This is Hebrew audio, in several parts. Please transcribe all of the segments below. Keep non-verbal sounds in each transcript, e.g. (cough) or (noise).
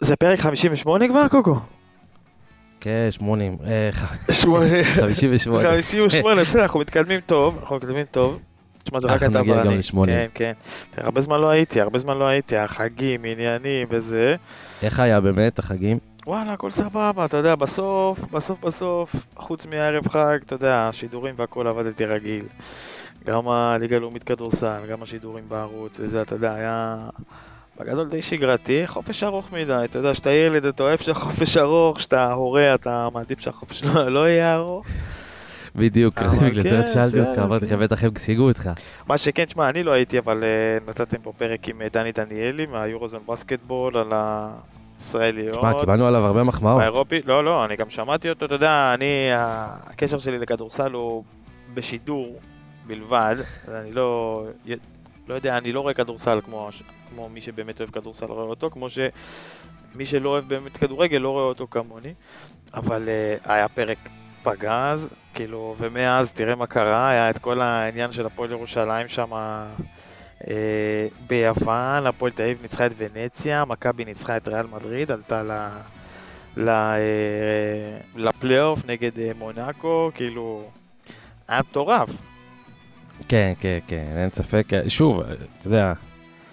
זה פרק 58 כבר, קוקו? כן, 80. אה, ח- 58. 58. 58, בסדר, אנחנו מתקדמים טוב, אנחנו מתקדמים טוב. תשמע, זה רק אנחנו אתה נגיע גם ואני. ל-80. כן, כן. תראה, הרבה זמן לא הייתי, הרבה זמן לא הייתי, החגים, עניינים וזה. איך היה באמת, החגים? וואלה, הכל סבבה, אתה יודע, בסוף, בסוף בסוף, חוץ מערב חג, אתה יודע, השידורים והכל עבדתי רגיל. גם הליגה הלאומית כדורסל, גם השידורים בערוץ וזה, אתה יודע, היה בגדול די שגרתי, חופש ארוך מדי, אתה יודע, שאתה ילד אתה אוהב שהחופש ארוך, שאתה הורה אתה מעדיף שהחופש לא, לא יהיה ארוך. בדיוק, בגלל כן, זה שאלתי בסדר, אותך, אמרתי לך, כן. בטח הם ספיגו אותך. מה שכן, תשמע, אני לא הייתי, אבל uh, נתתם פה פרק עם אה, דני דניאלי מהיורוזון בסקטבול על הישראליות. מה, קיבלנו עליו הרבה מחמאות. באירופי, לא, לא, אני גם שמעתי אותו, אתה יודע, אני, הקשר שלי לכדורסל הוא בשידור בלבד, אני לא, לא יודע, אני לא רואה כדורסל כמו, כמו מי שבאמת אוהב כדורסל רואה אותו, כמו שמי שלא אוהב באמת כדורגל לא רואה אותו כמוני, אבל uh, היה פרק פגז, כאילו, ומאז תראה מה קרה, היה את כל העניין של הפועל ירושלים שם אה, ביוון, הפועל תל אביב ניצחה את ונציה, מכבי ניצחה את ריאל מדריד, עלתה ל... ל... אה, לפלייאוף נגד מונאקו, כאילו, היה מטורף. כן, כן, כן, אין ספק. שוב, אתה יודע,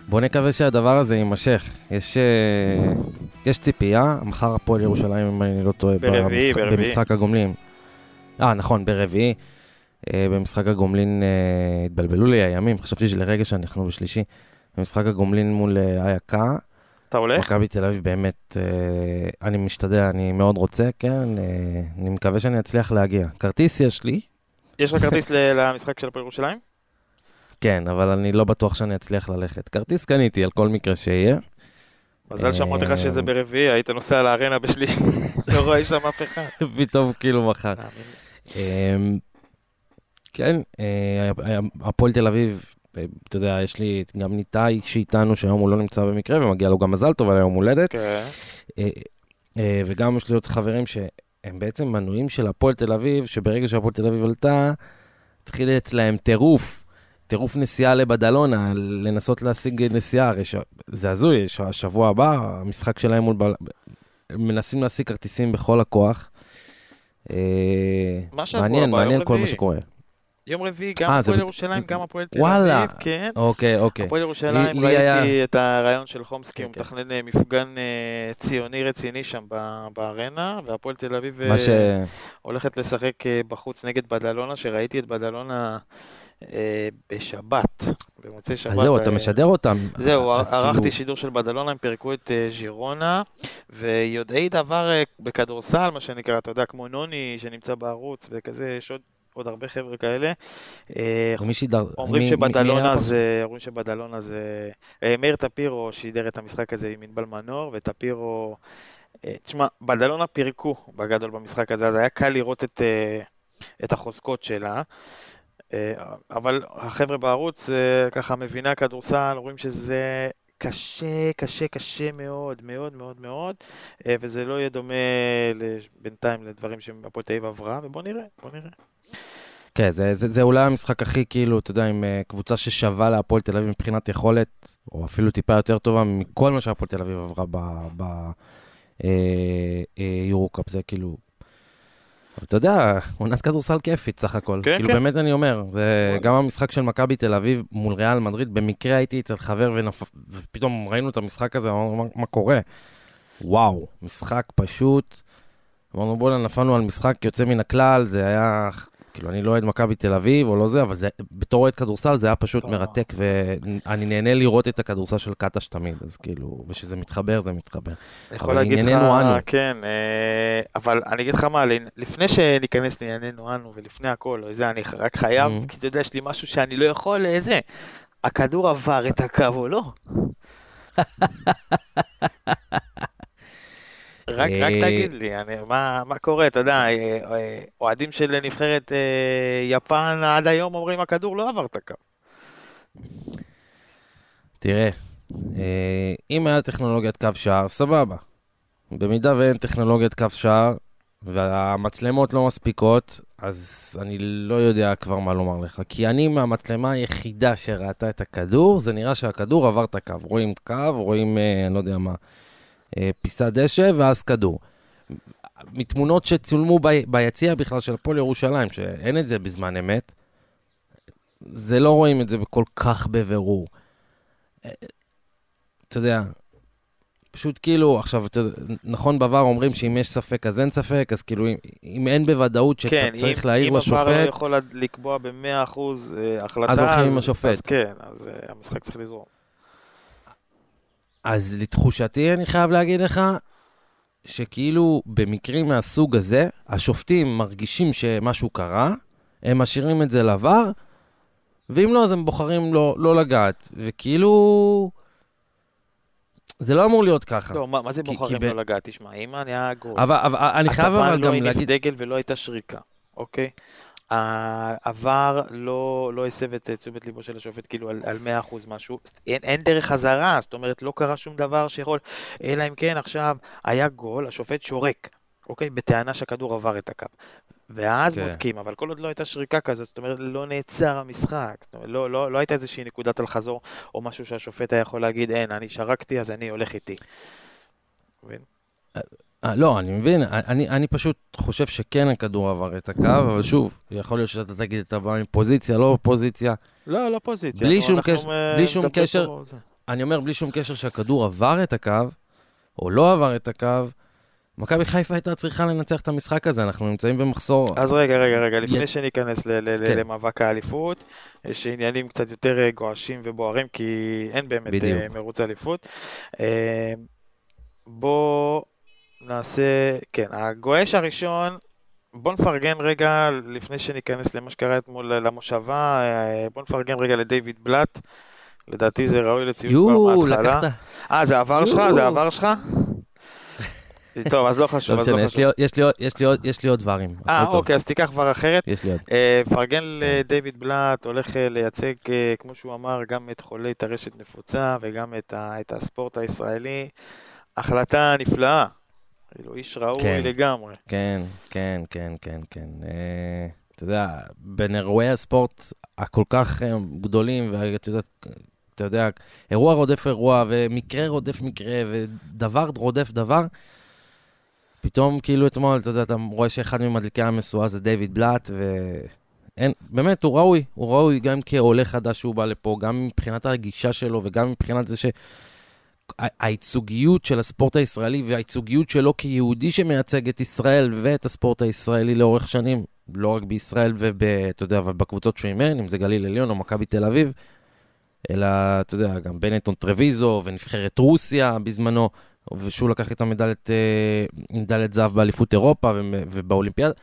בוא נקווה שהדבר הזה יימשך. יש, אה, יש ציפייה, מחר הפועל ירושלים, אם אני לא טועה, ברביעי, במשחק- ברביעי. במשחק הגומלין. אה, נכון, ברביעי. אה, במשחק הגומלין אה, התבלבלו לי הימים, חשבתי שלרגע שאנחנו בשלישי. במשחק הגומלין מול אייקה, אתה הולך? מכבי תל אביב באמת, אני משתדל, אני מאוד רוצה, כן, אני מקווה שאני אצליח להגיע. כרטיס יש לי, יש לך כרטיס למשחק של הפועל ירושלים? כן, אבל אני לא בטוח שאני אצליח ללכת. כרטיס קניתי על כל מקרה שיהיה. מזל שאמרתי לך שזה ברביעי, היית נוסע לארנה בשלישי, (laughs) לא רואה שם אף אחד. (laughs) פתאום כאילו מחר. אמ, כן, אה, הפועל תל אביב, אה, אתה יודע, יש לי גם ניתאי שאיתנו, שהיום הוא לא נמצא במקרה, ומגיע לו גם מזל טוב על היום הולדת. כן. אה, אה, וגם יש לי עוד חברים שהם בעצם מנויים של הפועל תל אביב, שברגע שהפועל תל אביב עלתה, התחיל אצלהם טירוף. טירוף נסיעה לבדלונה, לנסות להשיג נסיעה, הרי ש... זה הזוי, ש- השבוע הבא, המשחק שלהם מול... בל... מנסים להשיג כרטיסים בכל הכוח. אה, מעניין, מעניין כל מה. שקורה. יום רביעי, גם אה, הפועל ירושלים, גם הפועל תל. אביב, כן. אוקיי, אוקיי. הפועל ירושלים, ראיתי את הרעיון של חומסקי, כן, הוא כן. מתכנן אה, מפגן ציוני רציני שם בארנה, והפועל תל אביב. הולכת לשחק בחוץ נגד בדלונה, שראיתי את בדלונה בשבת, במוצאי שבת. אז זהו, אתה אה, משדר אותם. זהו, ערכתי כאילו- שידור של בדלונה, הם פירקו את אה, ז'ירונה, ויודעי דבר אה, בכדורסל, מה שנקרא, אתה יודע, כמו נוני שנמצא בערוץ, וכזה, יש עוד, עוד הרבה חבר'ה כאלה. אה, שידר... אומרים מי שבדלונה היה זה, אומרים שבדלונה זה, אה, מאיר טפירו שידר את המשחק הזה עם ענבל מנור, וטפירו, אה, תשמע, בדלונה פירקו בגדול במשחק הזה, אז היה קל לראות את, אה, את החוזקות שלה. אה, אבל החבר'ה בערוץ, אה, ככה מביני הכדורסל, אומרים שזה קשה, קשה, קשה מאוד, מאוד מאוד מאוד, אה, וזה לא יהיה דומה בינתיים לדברים שהפועל תל אביב עברה, ובוא נראה, בוא נראה. כן, זה, זה, זה אולי המשחק הכי כאילו, אתה יודע, עם קבוצה ששווה להפועל תל אביב מבחינת יכולת, או אפילו טיפה יותר טובה מכל מה שהפועל תל אביב עברה ביורו-קאפ, זה כאילו... אתה יודע, עונת כדורסל כיפית סך הכל. כן, כאילו כן. באמת אני אומר, זה. גם המשחק של מכבי תל אביב מול ריאל מדריד, במקרה הייתי אצל חבר ונפ... ופתאום ראינו את המשחק הזה, אמרנו, מה, מה קורה? וואו, משחק פשוט. אמרנו, בוא'נה, נפלנו על משחק יוצא מן הכלל, זה היה, כאילו, אני לא אוהד מכבי תל אוהד, או לא זה, אבל זה, בתור אוהד כדורסל זה היה פשוט. מרתק, ואני נהנה לראות את הכדורסל של קטש תמיד, אז כאילו, וכשזה מתחבר, זה מתחבר. אני יכול להגיד לך, אנו. כן, אה, אבל אני אגיד לך מה, לפני שניכנס לענייננו אנו ולפני הכל, זה אני רק חייב, Mhm. כי אתה יודע, יש לי משהו שאני לא יכול, אה, זה, הכדור עבר את הקו או לא? (laughs) רק, רק אה, תגיד לי, אני, מה, מה קורה, אתה יודע, אה, אה, אוהדים של נבחרת יפן עד היום אומרים הכדור לא עבר את הקו. תראה, אה, אם היה טכנולוגיית קו שער, סבבה. במידה ואין טכנולוגיית קו שער, והמצלמות לא מספיקות, אז אני לא יודע כבר מה לומר לך. כי אני מהמצלמה היחידה שראתה את הכדור, זה נראה שהכדור עבר את הקו. רואים קו, רואים, אני לא יודע מה, פיסת דשא ואז כדור. מתמונות שצולמו ב, ביציע בכלל של הפועל ירושלים, שאין את זה בזמן אמת, זה לא רואים את זה כל כך בבירור. אה, אתה יודע, פשוט כאילו, עכשיו, אתה יודע, נכון בעבר אומרים שאם יש ספק אז אין ספק, אז כאילו, אם, אם אין בוודאות שאתה כן, צריך אם, להעיר אם לשופט, עבר לא יכול לקבוע ב-100% אה, החלטה, אז הולכים עם השופט. אז כן, אז אה, המשחק צריך לזרום. אז לתחושתי, אני חייב להגיד לך, שכאילו במקרים מהסוג הזה, השופטים מרגישים שמשהו קרה, הם משאירים את זה לבר, ואם לא, אז הם בוחרים לא, לא לגעת. וכאילו... זה לא אמור להיות ככה. לא, מה, מה זה כי- בוחרים כי ב- לא לגעת? תשמע, אם היה גול, אבל, אבל אני חייב הכוון אבל לא גם הניף להגיד... דגל ולא הייתה שריקה, אוקיי? העבר לא, לא הסב את תשומת ליבו של השופט כאילו על, על 100% משהו, אין, אין דרך חזרה, זאת אומרת לא קרה שום דבר שיכול, אלא אם כן עכשיו היה גול, השופט שורק, אוקיי? בטענה שהכדור עבר את הקו. ואז כן. בודקים, אבל כל עוד לא הייתה שריקה כזאת, זאת אומרת לא נעצר המשחק, אומרת, לא, לא, לא הייתה איזושהי נקודת אל חזור או משהו שהשופט היה יכול להגיד, אין, אני שרקתי אז אני הולך איתי. אה, לא, אני מבין, אני, אני פשוט חושב שכן הכדור עבר את הקו, אבל שוב, יכול להיות שאתה תגיד את הבא מפוזיציה, לא פוזיציה. לא, לא פוזיציה. בלי שום אנחנו, קשר- אה, בלי שום קשר. אני אומר, בלי שום קשר שהכדור עבר את הקו, או לא עבר את הקו, מכבי חיפה הייתה צריכה לנצח את המשחק הזה, אנחנו נמצאים במחסור. אז רגע, רגע, רגע, לפני י- שניכנס ל- ל- כן. למאבק האליפות, יש עניינים קצת יותר אה, גועשים ובוערים, כי אין באמת בדיוק. אה, מרוץ אליפות. אה, בוא נעשה, כן, הגועש הראשון, בוא נפרגן רגע, לפני שניכנס למה שקרה אתמול למושבה, אה, בוא נפרגן רגע לדיוויד בלאט. לדעתי זה ראוי לציון כבר יואו, מההתחלה. לקחת... אה, זה עבר שלך? יואו. זה עבר שלך? טוב, אז לא חשוב, אז לא חשוב. יש לי עוד- דברים. אה. אוקיי, אז תיקח כבר אחרת. יש לי עוד. אה, פרגן לדיוויד בלאט, הולך אה, לייצג, כמו שהוא אמר, גם את חולי טרשת נפוצה וגם את הספורט הישראלי. החלטה נפלאה. כאילו, איש ראוי כן. לגמרי. כן, כן, כן, כן, כן. אה, אתה יודע, בין אירועי הספורט הכל כך אה, גדולים, ואתה יודע, אתה יודע, אירוע רודף אירוע, ומקרה רודף מקרה, ודבר רודף דבר, פתאום כאילו אתמול, אתה יודע, אתה רואה שאחד ממדליקי המשואה זה דיוויד בלאט, ואין, באמת, הוא ראוי, הוא ראוי גם כעולה חדש שהוא בא לפה, גם מבחינת הגישה שלו, וגם מבחינת זה ש... הייצוגיות של הספורט הישראלי והייצוגיות שלו כיהודי שמייצג את ישראל ואת הספורט הישראלי לאורך שנים, לא רק בישראל ואתה יודע, ובקבוצות שהוא אימן, אם זה גליל עליון או מכבי תל אביב, אלא, אתה יודע, גם בנטון טרוויזו ונבחרת רוסיה בזמנו, ושהוא לקח המדליית אה, מדליית זהב באליפות אירופה ובאולימפיאדה.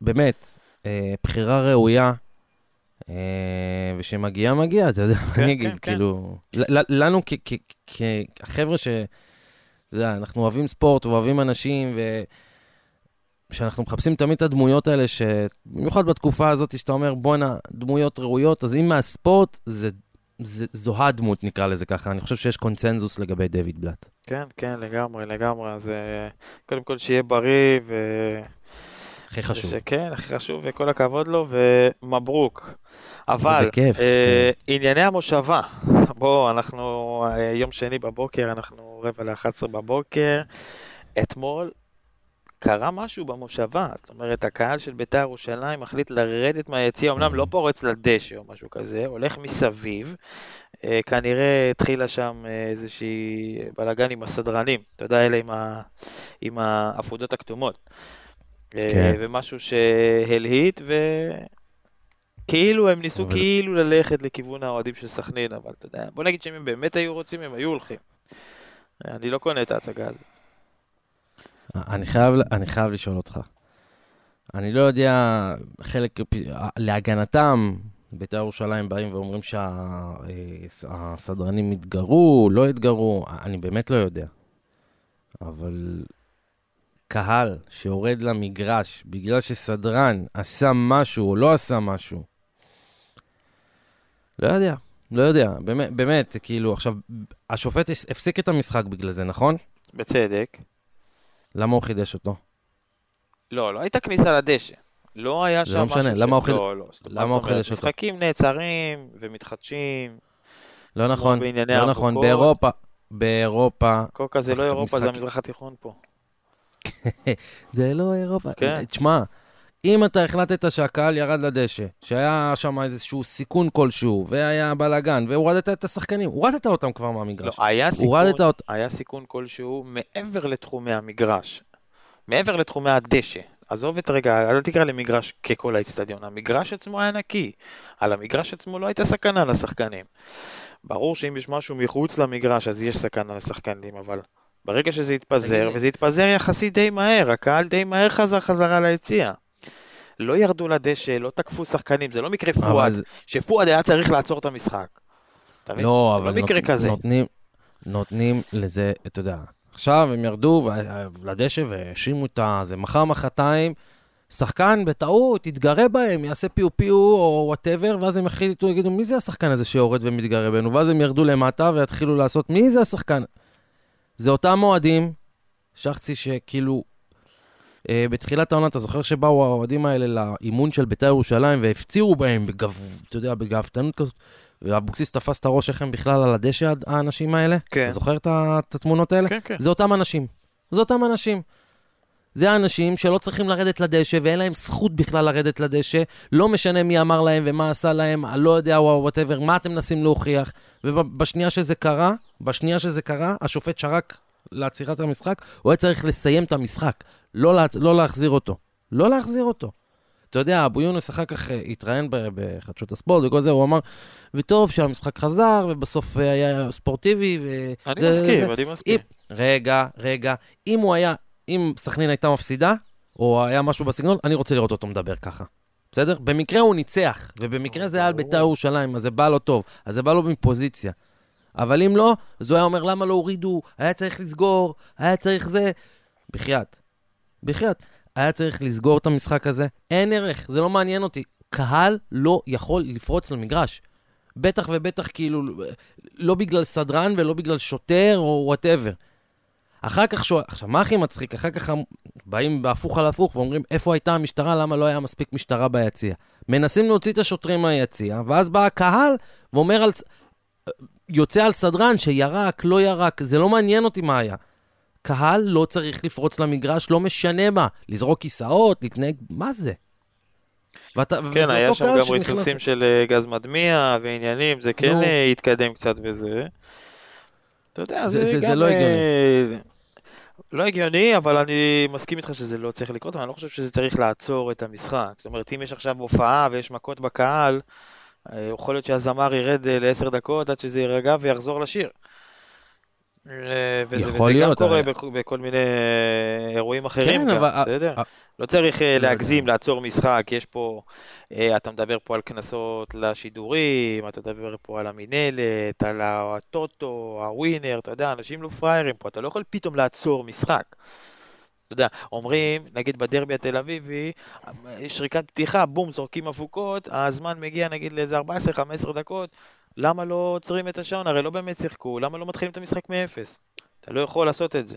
באמת, אה, בחירה ראויה. ושמגיעה, מגיעה, אתה יודע, כן, אני אגיד, כן, כן. כאילו, ל- לנו כחבר'ה ש... אתה יודע, אנחנו אוהבים ספורט ואוהבים אנשים, ו... שאנחנו מחפשים תמיד את הדמויות האלה, שבמיוחד בתקופה הזאת, שאתה אומר, בואנה, דמויות ראויות, אז אם מהספורט, זה, זה, זו הדמות, נקרא לזה ככה. אני חושב שיש קונצנזוס לגבי דויד בלאט. כן, כן, לגמרי, לגמרי. אז אה, קודם כל שיהיה בריא, ו... הכי חשוב. כן, הכי חשוב, וכל הכבוד לו, ומברוק. אבל, כיף, אה, ענייני המושבה, בוא, אנחנו אה, יום שני בבוקר, אנחנו רבע ל-11 בבוקר, אתמול קרה משהו במושבה, זאת אומרת, הקהל של בית"ר ירושלים מחליט לרדת מהיציע, אמנם לא פורץ לדשא או משהו כזה, הולך מסביב, אה, כנראה התחילה שם אה, איזושהי בלאגן עם הסדרנים, אתה יודע, אלה עם, ה... עם האפודות הכתומות. אה, כן. ומשהו שהלהיט, וכאילו הם ניסו אבל- כאילו ללכת לכיוון האוהדים של סכנין, אבל אתה יודע, בוא נגיד שאם הם באמת היו רוצים, הם היו הולכים. אני לא קונה את ההצגה הזאת. אני חייב, אני חייב לשאול אותך. אני לא יודע, חלק, להגנתם, בית"ר ירושלים באים ואומרים שהסדרנים התגרו, לא התגרו, אני באמת לא יודע. אבל קהל שיורד למגרש בגלל שסדרן עשה משהו או לא עשה משהו, לא יודע, לא יודע, באמת, באמת, כאילו, עכשיו, השופט הפסיק את המשחק בגלל זה, נכון? בצדק. למה הוא חידש אותו? לא, לא הייתה כניסה לדשא. לא היה זה שם לא משהו משנה, ש- למה הוא חיד- לא, לא. למה הוא? חידש אותו? משחקים נעצרים ומתחדשים. לא נכון, לא נכון. באירופה, באירופה, קוקה זה לא אירופה, זה. המזרח התיכון פה. (laughs) זה לא אירופה. כן. תשמע, אם אתה החלטת שהקהל ירד לדשא, שהיה שם איזשהו סיכון כלשהו, והיה בלאגן, והורדת את השחקנים, הורדת אותם כבר לא, מהמגרש. היה סיכון, אותם. היה סיכון כלשהו מעבר לתחומי המגרש. מעבר לתחומי הדשא. עזוב את רגע, אל תקרא למגרש ככל האצטדיון. המגרש עצמו היה נקי. על המגרש עצמו לא הייתה סכנה לשחקנים. ברור שאם יש משהו מחוץ למגרש, אז יש סכנה לשחקנים, אבל ברגע שזה התפזר, וזה התפזר יחסית די מהר, הקהל די מהר חזר חזרה ליציע. לא ירדו לדשא, לא תקפו שחקנים, זה לא מקרה פואד, זה- שפואד היה צריך לעצור את המשחק. אתה מבין? לא, זה אבל לא מקרה נות- כזה. נותנים, נותנים לזה, אתה יודע, עכשיו הם ירדו לדשא והאשימו את ה... זה מחר, מחרתיים, שחקן בטעות יתגרה בהם, יעשה פיו פיו או whatever, ואז הם יחליטו, יגידו, מי זה השחקן הזה שיורד ומתגרה בנו? ואז הם ירדו למטה ויתחילו לעשות, מי זה השחקן? זה אותם אוהדים, שחצי שכאילו, בתחילת העונה, אתה זוכר שבאו האוהדים האלה לאימון של בית"ר ירושלים והפצירו בהם, בגב, אתה יודע, בגאוותנות כזאת, ואבוקסיס תפס את הראש איך הם בכלל על הדשא, האנשים האלה? כן. אתה זוכר את התמונות האלה? כן, כן. זה אותם אנשים. זה אותם אנשים. זה האנשים שלא צריכים לרדת לדשא ואין להם זכות בכלל לרדת לדשא, לא משנה מי אמר להם ומה עשה להם, אני לא יודע, whatever, מה אתם מנסים להוכיח. ובשנייה שזה קרה, בשנייה שזה קרה, השופט שרק לעצירת המשחק, הוא היה צריך לסיים את המשחק, לא, לה, לא להחזיר אותו. לא להחזיר אותו. אתה יודע, אבו יונס אחר כך אה, התראיין בחדשות הספורט וכל זה, הוא אמר, וטוב שהמשחק חזר, ובסוף אה, היה ספורטיבי, ו... אני זה- מסכים, זה- אני מסכים. רגע, רגע, אם הוא היה, אם סכנין הייתה מפסידה, או היה משהו בסגנון, אני רוצה לראות אותו מדבר ככה. בסדר? במקרה הוא ניצח, ובמקרה זה היה על. בית"ר ירושלים, אז זה בא לו טוב, אז זה בא לו מפוזיציה. אבל אם לא, אז הוא היה אומר, למה לא הורידו? היה צריך לסגור, היה צריך זה. בחייאת. בחייאת. היה צריך לסגור את המשחק הזה, אין ערך, זה לא מעניין אותי. קהל לא יכול לפרוץ למגרש. בטח ובטח כאילו, לא בגלל סדרן ולא בגלל שוטר או whatever. אחר כך, שואל, עכשיו, מה הכי מצחיק? אחר כך הם באים בהפוך על הפוך ואומרים, איפה הייתה המשטרה? למה לא היה מספיק משטרה ביציע? מנסים להוציא את השוטרים מהיציע, ואז בא הקהל ואומר על... יוצא על סדרן שירק, לא ירק, זה לא מעניין אותי מה היה. קהל לא צריך לפרוץ למגרש, לא משנה מה. לזרוק כיסאות, להתנהג, מה זה? ואתה, כן, וזה היה שם גם שנכנס- ריסוסים של אה, גז מדמיע ועניינים, זה כן נו. אה, התקדם קצת בזה. אתה יודע, זה- זה זה- זה גם... לא אה, לא הגיוני, אבל אני מסכים איתך שזה לא צריך לקרות, אבל אני לא חושב שזה צריך לעצור את המשחק. זאת אומרת, אם יש עכשיו הופעה ויש מכות בקהל, יכול להיות שהזמר ירד אה, לעשר דקות עד שזה יירגע ויחזור לשיר. אה, וזה, יכול וזה גם להיות, קורה אבל- בכ- בכל מיני אה, אירועים אחרים כן, גם, אבל- בסדר? לא צריך לא. להגזים, לעצור משחק, יש פה, אתה מדבר פה על קנסות לשידורים, אתה מדבר פה על המינהלת, על הטוטו, הווינר, אתה יודע, אנשים לא פראיירים פה, אתה לא יכול פתאום לעצור משחק. אתה יודע, אומרים, נגיד בדרבי התל אביבי, יש שריקת פתיחה, בום, זורקים אבוקות, הזמן מגיע נגיד לאיזה 14-15 דקות, למה לא עוצרים את השעון? הרי לא באמת שיחקו, למה לא מתחילים את המשחק מאפס? אתה לא יכול לעשות את זה.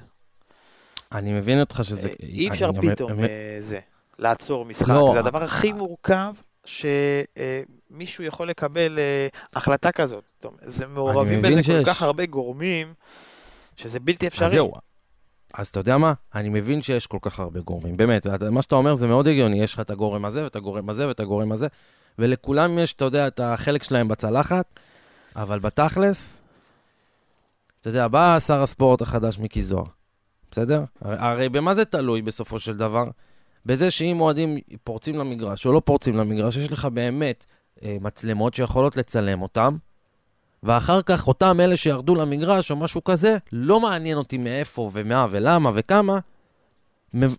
אני מבין אותך שזה... אה, אי אפשר פתאום אה, זה, לעצור משחק. לא, זה הדבר הכי מורכב שמישהו יכול לקבל אה, החלטה כזאת. זה מעורבים בזה כל. כך הרבה גורמים, שזה בלתי אז אפשרי. זהו. אז אתה יודע מה? אני מבין שיש כל כך הרבה גורמים. באמת, מה שאתה אומר זה מאוד הגיוני. יש לך את הגורם הזה, ואת הגורם הזה, ואת הגורם הזה, ולכולם יש, אתה יודע, את החלק שלהם בצלחת, אבל בתכלס, אתה יודע, בא שר הספורט החדש מיקי זוהר, בסדר? הרי במה זה תלוי בסופו של דבר? בזה שאם אוהדים פורצים למגרש או לא פורצים למגרש, יש לך באמת אה, מצלמות שיכולות לצלם אותם, ואחר כך אותם אלה שירדו למגרש או משהו כזה, לא מעניין אותי מאיפה ומה ולמה וכמה,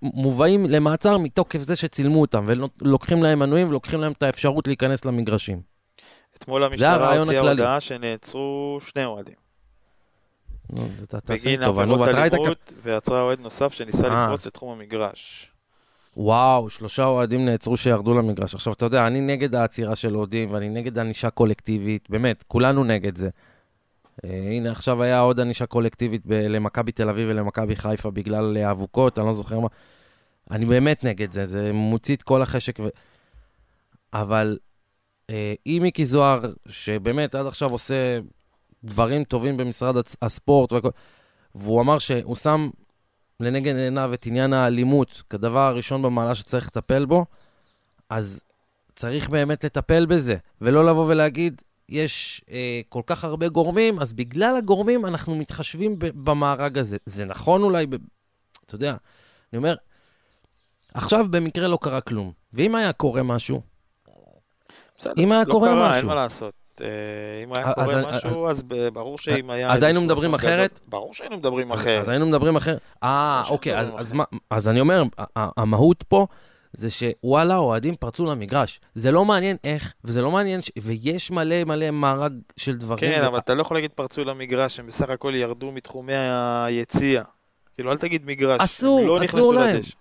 מובאים למעצר מתוקף זה שצילמו אותם, ולוקחים להם מנויים ולוקחים להם את האפשרות להיכנס למגרשים. אתמול המשטרה הוציאה. הודעה שנעצרו שני אוהדים. בגין עבירות אלימות, ועצרה אוהד נוסף שניסה אה. לפרוץ לתחום המגרש. וואו, שלושה אוהדים נעצרו שירדו למגרש. עכשיו, אתה יודע, אני נגד העצירה של אוהדים, ואני נגד ענישה קולקטיבית, באמת, כולנו נגד זה. אה, הנה, עכשיו היה עוד ענישה קולקטיבית ב- למכבי תל אביב ולמכבי חיפה בגלל אה, אבוקות, אני לא זוכר מה. אני באמת נגד זה, זה מוציא את כל החשק. ו... אבל אה, אם מיקי זוהר, שבאמת עד עכשיו עושה דברים טובים במשרד הספורט והכל. והוא אמר שהוא שם לנגד עיניו את עניין האלימות כדבר הראשון במעלה שצריך לטפל בו, אז צריך באמת לטפל בזה, ולא לבוא ולהגיד, יש אה, כל כך הרבה גורמים, אז בגלל הגורמים אנחנו מתחשבים במארג הזה. זה נכון אולי, ב... אתה יודע, אני אומר, עכשיו במקרה לא קרה כלום, ואם היה קורה משהו, בסדר, אם היה לא קורה קרה, משהו. אין מה לעשות. אה, אם היה אז- קורה משהו, אז ברור שאם היה... אז היינו מדברים אחרת? ברור שהיינו מדברים אז, אחרת. אז היינו מדברים אחר. אה, אוקיי, אז, אני אומר, המהות פה זה שוואלה, אוהדים פרצו למגרש. זה לא מעניין איך, וזה לא מעניין, ש... ויש מלא מלא מארג של דברים. כן, ו- אבל אתה לא יכול להגיד פרצו למגרש, הם בסך הכל ירדו מתחומי היציע. כאילו, אל תגיד מגרש. אסור, לא אסור להם. לדשא.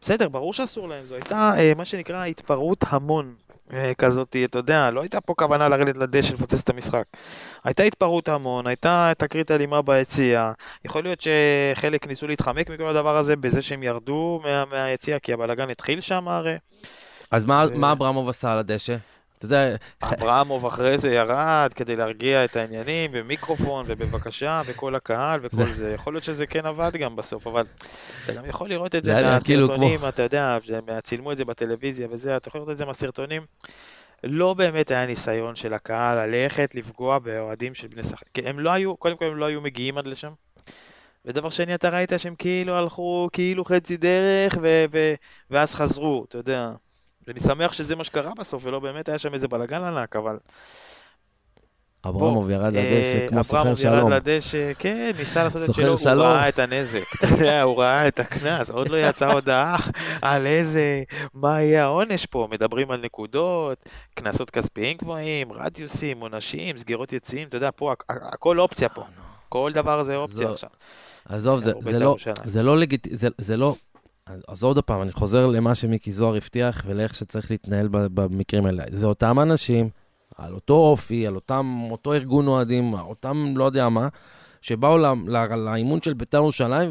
בסדר, ברור שאסור להם. זו הייתה אה, מה שנקרא התפרעות המון אה, כזאת, אתה יודע, לא הייתה פה כוונה לרדת לדשא לפוצץ את המשחק. הייתה התפרעות המון, הייתה תקרית אלימה ביציע. יכול להיות שחלק ניסו להתחמק מכל הדבר הזה בזה שהם ירדו מה, מהיציע, כי הבלאגן התחיל שם הרי. אז מה, ו- מה אברמוב עשה על הדשא? אתה יודע, אברמוב אחרי זה ירד כדי להרגיע את העניינים, במיקרופון ובבקשה, וכל הקהל וכל זה. יכול להיות שזה כן עבד גם בסוף, אבל אתה גם יכול לראות את זה כאילו מהסרטונים, אתה יודע, צילמו את זה בטלוויזיה וזה, אתה יכול לראות את זה מהסרטונים. לא באמת היה ניסיון של הקהל ללכת לפגוע באוהדים של בני שחק. הם לא היו, קודם כל הם לא היו מגיעים עד לשם. ודבר שני, אתה ראית שהם כאילו הלכו כאילו חצי דרך, ו- ו- ואז חזרו, אתה יודע. ואני שמח שזה מה שקרה בסוף, ולא באמת היה שם איזה בלאגן ענק, אבל... אברמוב ירד לדשא אה, כמו סוחר אברמוב שלום. ירד לדשא, כן, ניסה לעשות את שלו, הוא. ראה את הנזק, אתה יודע, הוא ראה את הקנס, עוד לא יצאה הודעה על איזה, מה יהיה העונש פה, מדברים על נקודות, קנסות כספיים גבוהים, רדיוסים, עונשים, סגירות יציאים, אתה יודע, פה הכ- הכ- הכל אופציה פה, כל דבר זה אופציה עכשיו. עזוב, זה, הוא זה, בית"ר לא, ירושלים. זה לא אז עוד פעם, אני חוזר למה שמיקי זוהר הבטיח ולאיך שצריך להתנהל במקרים האלה. זה אותם אנשים, על אותו אופי, על אותם, אותו ארגון אוהדים, אותם לא יודע מה, שבאו לאימון של בית"ר ירושלים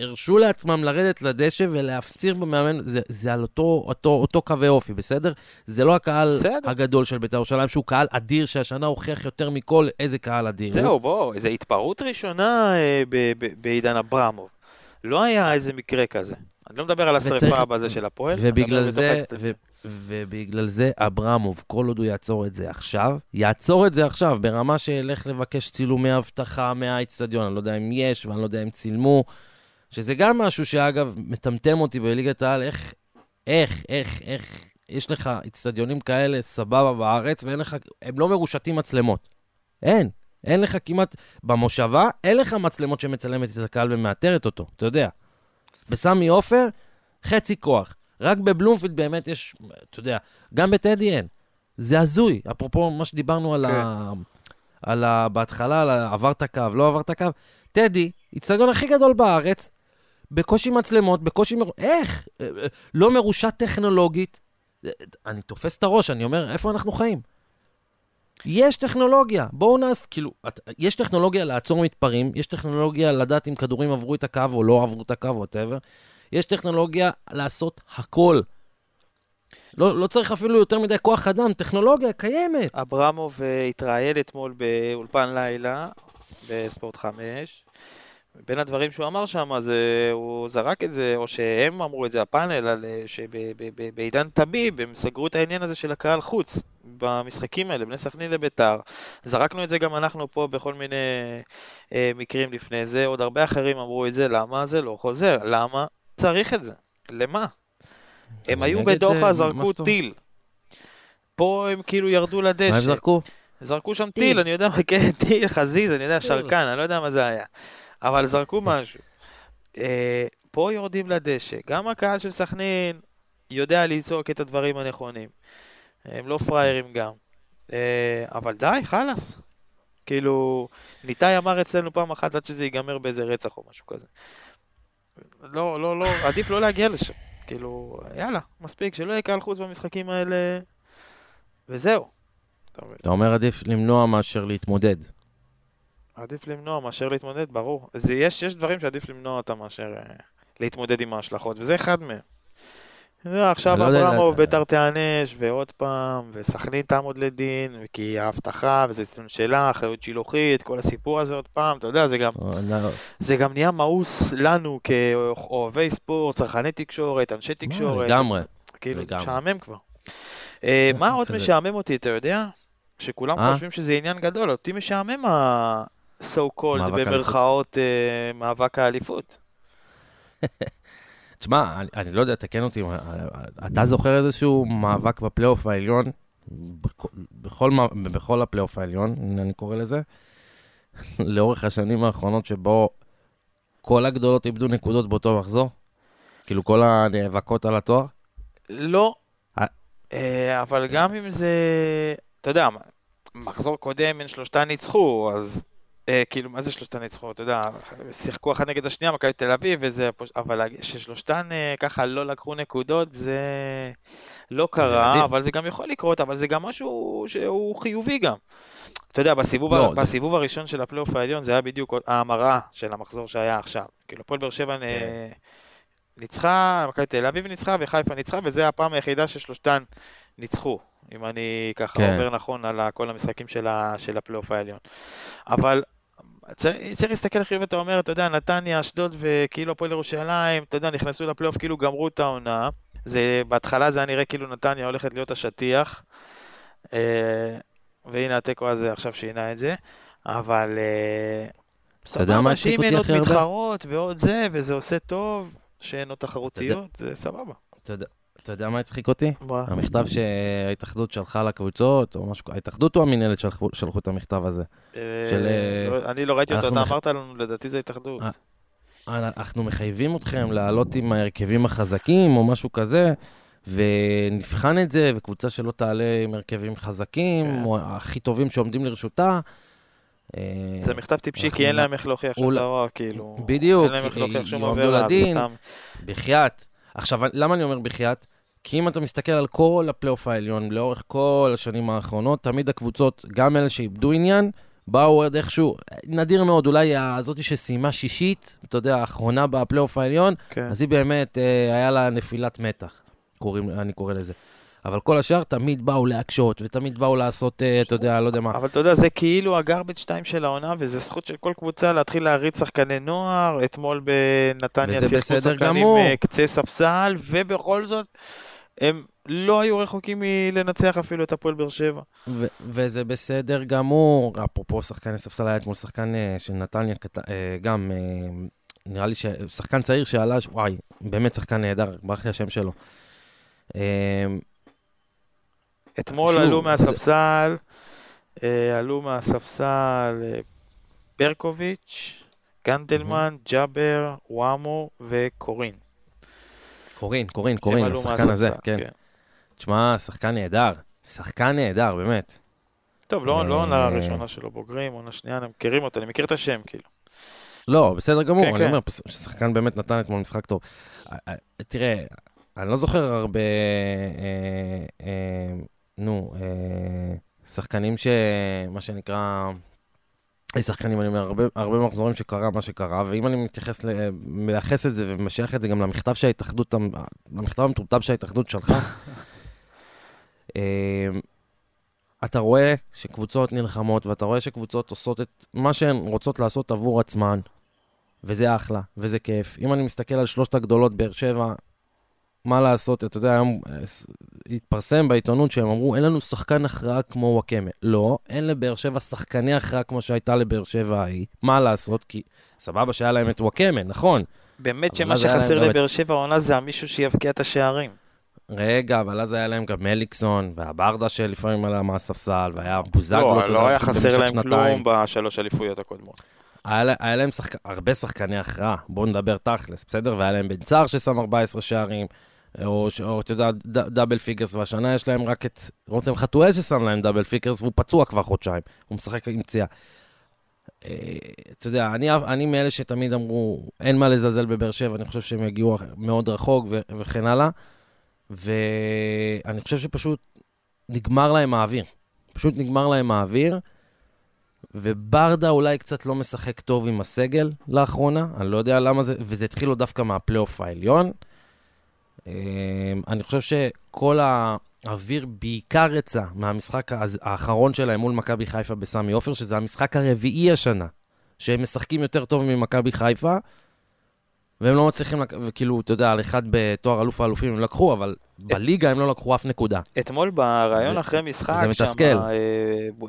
והרשו לעצמם לרדת לדשא ולהפציר במאמן, זה, זה על אותו, אותו, אותו קווי אופי, בסדר? זה לא הקהל בסדר. הגדול של בית"ר ירושלים, שהוא קהל אדיר, שהשנה הוכיח יותר מכל איזה קהל אדיר. זהו, בוא, איזו התפרעות ראשונה אה, בעידן אברמוב. לא היה איזה מקרה כזה. אני לא מדבר על השרפה בזה של הפועל, ובגלל בתוך זה. ו, ובגלל זה אברמוב, כל עוד הוא יעצור את זה עכשיו, יעצור את זה עכשיו, ברמה שילך לבקש צילומי אבטחה מהאיצטדיון, אני לא יודע אם יש ואני לא יודע אם צילמו, שזה גם משהו שאגב, מטמטם אותי בליגת העל, איך, איך, איך, איך, יש לך איצטדיונים כאלה סבבה בארץ, ואין לך, הם לא מרושתים מצלמות. אין. אין לך כמעט, במושבה, אין לך מצלמות שמצלמת את הקהל ומאתרת אותו, אתה יודע. בסמי עופר, חצי כוח. רק בבלומפילד באמת יש, אתה יודע, גם בטדי אין. זה הזוי. אפרופו מה שדיברנו על ה... על ה... בהתחלה, על ה... עברת קו, לא עברת קו. טדי, איצטדיון הכי גדול בארץ, בקושי מצלמות, בקושי... מר... איך? אה, אה, לא מרושת טכנולוגית. אה, אני תופס את הראש, אני אומר, איפה אנחנו חיים? יש טכנולוגיה, בואו נעש, כאילו, את- יש טכנולוגיה לעצור מתפרעים, יש טכנולוגיה לדעת אם כדורים עברו את הקו או לא עברו את הקו, ווטאבר. יש טכנולוגיה לעשות הכל. לא, לא צריך אפילו יותר מדי כוח אדם, טכנולוגיה קיימת. אברמוב אה, התראיין אתמול באולפן לילה בספורט 5. בין הדברים שהוא אמר שם, זה הוא זרק את זה, או שהם אמרו את זה, הפאנל, על אה, שבעידן טביב הם סגרו את העניין הזה של הקהל חוץ במשחקים האלה, בני סכנין לביתר. זרקנו את זה גם אנחנו פה בכל מיני אה, מקרים לפני זה, עוד הרבה אחרים אמרו את זה, למה זה לא חוזר? למה צריך את זה? למה? הם היו אה, בדוחה, מה זרקו טיל. פה הם כאילו ירדו מה הם לדשא. זרקו? זרקו שם טיל. טיל, אני יודע, מה, כן, טיל, חזיז, אני יודע. שרקן, אני לא יודע מה זה היה. אבל זרקו משהו. אה, פה יורדים לדשא. גם הקהל של סכנין יודע לצעוק את הדברים הנכונים. הם לא פראיירים גם. אה, אבל די, חלאס. כאילו, ניתאי אמר אצלנו פעם אחת עד שזה ייגמר באיזה רצח או משהו כזה. לא, לא, לא, עדיף לא להגיע לשם. כאילו, יאללה, מספיק, שלא יהיה קהל חוץ במשחקים האלה, וזהו. אתה אומר עדיף למנוע מאשר להתמודד. עדיף למנוע מאשר להתמודד, ברור. זה יש, יש דברים שעדיף למנוע אותם מאשר אה, להתמודד עם ההשלכות, וזה אחד מהם. עכשיו אני לא אברמוב ביתר תיענש, ועוד פעם, וסכנין תעמוד לדין, כי ההבטחה, וזה ציון שלה, אחריות שילוחית, כל הסיפור הזה עוד פעם, אתה יודע, זה גם, לא, זה גם נהיה מאוס לנו כאוהבי ספורט, צרכני תקשורת, אנשי תקשורת, לגמרי. כאילו זה. משעמם כבר. אה, מה עוד. משעמם אותי, אתה יודע? שכולם אה? חושבים שזה עניין גדול, אותי משעמם ה-so called במרכאות אה, מאבק האליפות. (laughs) תשמע, אני, אני לא יודע, תקן אותי, אה, אתה זוכר איזשהו מאבק בפלייאוף העליון, בכל, בכל, בכל הפלייאוף העליון, אני קורא לזה, (laughs) לאורך השנים האחרונות שבו כל הגדולות איבדו נקודות באותו מחזור? כאילו כל הנאבקות על התואר? לא, אה. אה, אבל גם אם זה, אתה יודע, מחזור קודם בין שלושתן ניצחו, אז אה, כאילו, מה זה שלושתן ניצחו? אתה יודע, שיחקו אחת נגד השנייה, מכבי תל אביב, וזה, אבל ששלושתן אה, ככה לא לקחו נקודות, זה לא. קרה, אבל זה גם יכול לקרות, אבל זה גם משהו שהוא חיובי גם. אתה יודע, בסיבוב, לא, ה- זה- בסיבוב הראשון של הפלייאוף העליון זה היה בדיוק ההמרה של המחזור שהיה עכשיו. כאילו, הפועל באר שבע כן. אה, ניצחה, מכבי תל אביב ניצחה וחיפה ניצחה, וזה הפעם היחידה ששלושתן ניצחו, אם אני ככה כן. עובר נכון על כל המשחקים של, ה, של הפלייאוף העליון. אבל צריך, צריך להסתכל חיובי, אתה אומר, אתה יודע, נתניה, אשדוד וכאילו הפועל ירושלים, אתה יודע, נכנסו לפלייאוף, כאילו גמרו את העונה. זה, בהתחלה זה היה נראה כאילו נתניה הולכת להיות השטיח. אה, והנה התיקו הזה עכשיו שינה את זה. אבל אה, אתה יודע מה סבבה, הצחיק שאם אין אותי עוד הכי הרבה? מתחרות ועוד זה, וזה עושה טוב, שאין עוד תחרותיות, זה סבבה. אתה יודע, אתה יודע מה הצחיק אותי? מה? המכתב שההתאחדות שלחה לקבוצות, או משהו, ההתאחדות או המינהלת שלחו, שלחו את המכתב הזה? אה, של, אה, לא- אני לא ראיתי אותו, אתה אמרת לנו, לדעתי זה התאחדות. אה, אנחנו מחייבים אתכם לעלות עם ההרכבים החזקים, או משהו כזה, ונבחן את זה, וקבוצה שלא תעלה עם הרכבים חזקים, כן. או הכי טובים שעומדים לרשותה. זה מכתב טיפשי, כי אין נ- להם איך להוכיח שום דבר, כאילו. בדיוק, אין כי יועמדו לדין. בחייאת. עכשיו, למה אני אומר בחייאת? כי אם אתה מסתכל על כל הפלייאוף העליון, לאורך כל השנים האחרונות, תמיד הקבוצות, גם אלה שאיבדו עניין, באו עוד איכשהו, נדיר מאוד, אולי הזאתי שסיימה שישית, אתה יודע, האחרונה בפלייאוף העליון, כן. אז היא באמת, אה, היה לה נפילת מתח, קוראים, אני קורא לזה. אבל כל השאר תמיד באו להקשות, ותמיד באו לעשות, אה, אתה יודע, לא יודע מה. אבל אתה יודע, זה כאילו הגרבג' 2 של העונה, וזה זכות של כל קבוצה להתחיל להריץ שחקני נוער. אתמול בנתניה שיחקו שחקנים. אה, קצה ספסל, ובכל זאת, הם לא היו רחוקים מלנצח אפילו את הפועל באר שבע. ו- וזה בסדר גמור. אפרופו שחקני ספסל, היה אתמול שחקן אה, של נתניה, גם, אה, נראה לי שחקן צעיר שעלה, וואי, באמת שחקן נהדר, ברח לי השם שלו. אה, אתמול שוב, עלו זה- מהספסל, אה, עלו מהספסל אה, ברקוביץ', גנדלמן, ג'אבר, וואמו וקורין. קורין, קורין, קורין, עלו השחקן הזה, מהספסל, כן. תשמע, שחקן נהדר, שחקן נהדר, באמת. טוב, לא לא עונה אה, הראשונה שלו בוגרים, עונה שנייה, הם מכירים אותו, אני מכיר את השם, כאילו. לא, בסדר גמור, כן, אני כן. אומר, ששחקן באמת נתן אתמול משחק טוב. אה, אה, תראה, אני לא זוכר הרבה, אה, אה, נו, אה, שחקנים ש... מה שנקרא... שחקנים, אני אומר, הרבה, הרבה מחזורים שקרה מה שקרה, ואם אני מתייחס, ל- מייחס את זה ומשייך את זה גם למכתב שההתאחדות, למכתב המטומטם שההתאחדות שלחה, (laughs) אה, אתה רואה שקבוצות נלחמות, ואתה רואה שקבוצות עושות את מה שהן רוצות לעשות עבור עצמן, וזה אחלה, וזה כיף. אם אני מסתכל על שלושת הגדולות, באר שבע, מה לעשות, אתה יודע, היום אה, התפרסם בעיתונות שהם אמרו, אין לנו שחקן הכרעה כמו וואקמה. לא, אין לבאר שבע שחקני הכרעה כמו שהייתה לבאר שבע ההיא. מה לעשות? כי סבבה שהיה להם את נוואקמה, נכון. באמת שמה שחסר לבאר שבע העונה זה המישהו שיבקיע את השערים. רגע, אבל אז היה להם גם מליקסון, וברדה שלפעמים עלה מהספסל, והיה בוזגלו, לא, לא היה חסר להם. כלום בשלוש אליפויות הקודמות. היה, היה להם שחק... הרבה שחקני הכרעה, בואו נדבר תכלס, בסדר? והיה להם בן צער ששם 14 שערים, או, אתה יודע, double figures, והשנה יש להם רק את רותם חטואל ששם להם double figures, והוא פצוע כבר חודשיים, הוא משחק עם פציעה. אה, אתה יודע, אני, אני מאלה שתמיד אמרו, אין מה לזלזל בבאר שבע, אני חושב שהם יגיעו מאוד רחוק ו- וכן הלאה, ואני חושב שפשוט נגמר להם האוויר. פשוט נגמר להם האוויר, וברדה אולי קצת לא משחק טוב עם הסגל לאחרונה, אני לא יודע למה זה, וזה התחיל לו דווקא מהפלייאוף העליון. אה, אני חושב שכל האוויר בעיקר יצא מהמשחק האחרון שלהם מול מכבי חיפה בסמי עופר, שזה המשחק הרביעי השנה, שהם משחקים יותר טוב ממכבי חיפה, והם לא מצליחים, לק... וכאילו, אתה יודע, על אחד בתואר אלוף האלופים הם לקחו, אבל בליגה הם לא לקחו אף נקודה. אתמול בריאיון זה- אחרי משחק, זה שם, מתסכל. אה,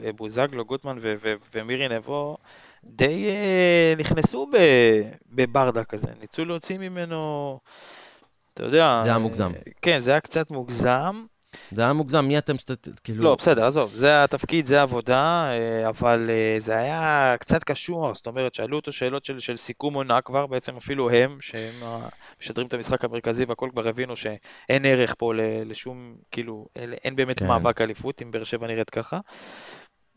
אה, בוזגלו, גוטמן ו- ו- ומירי נבו די אה, נכנסו ב- בברדה כזה, ניסו להוציא ממנו, אתה יודע... זה היה אה, מוגזם. כן, זה היה קצת מוגזם. זה היה מוגזם, מי אתם שאתה, כאילו... לא, בסדר, עזוב, זה התפקיד, זה העבודה, אה, אבל אה, זה היה קצת קשוח, זאת אומרת, שאלו אותו שאלות של, של סיכום עונה כבר, בעצם אפילו הם, שהם משדרים את המשחק המרכזי והכל כבר הבינו שאין ערך פה לשום, כאילו, אין- באמת כן. מאבק אליפות, אם באר שבע נראית ככה.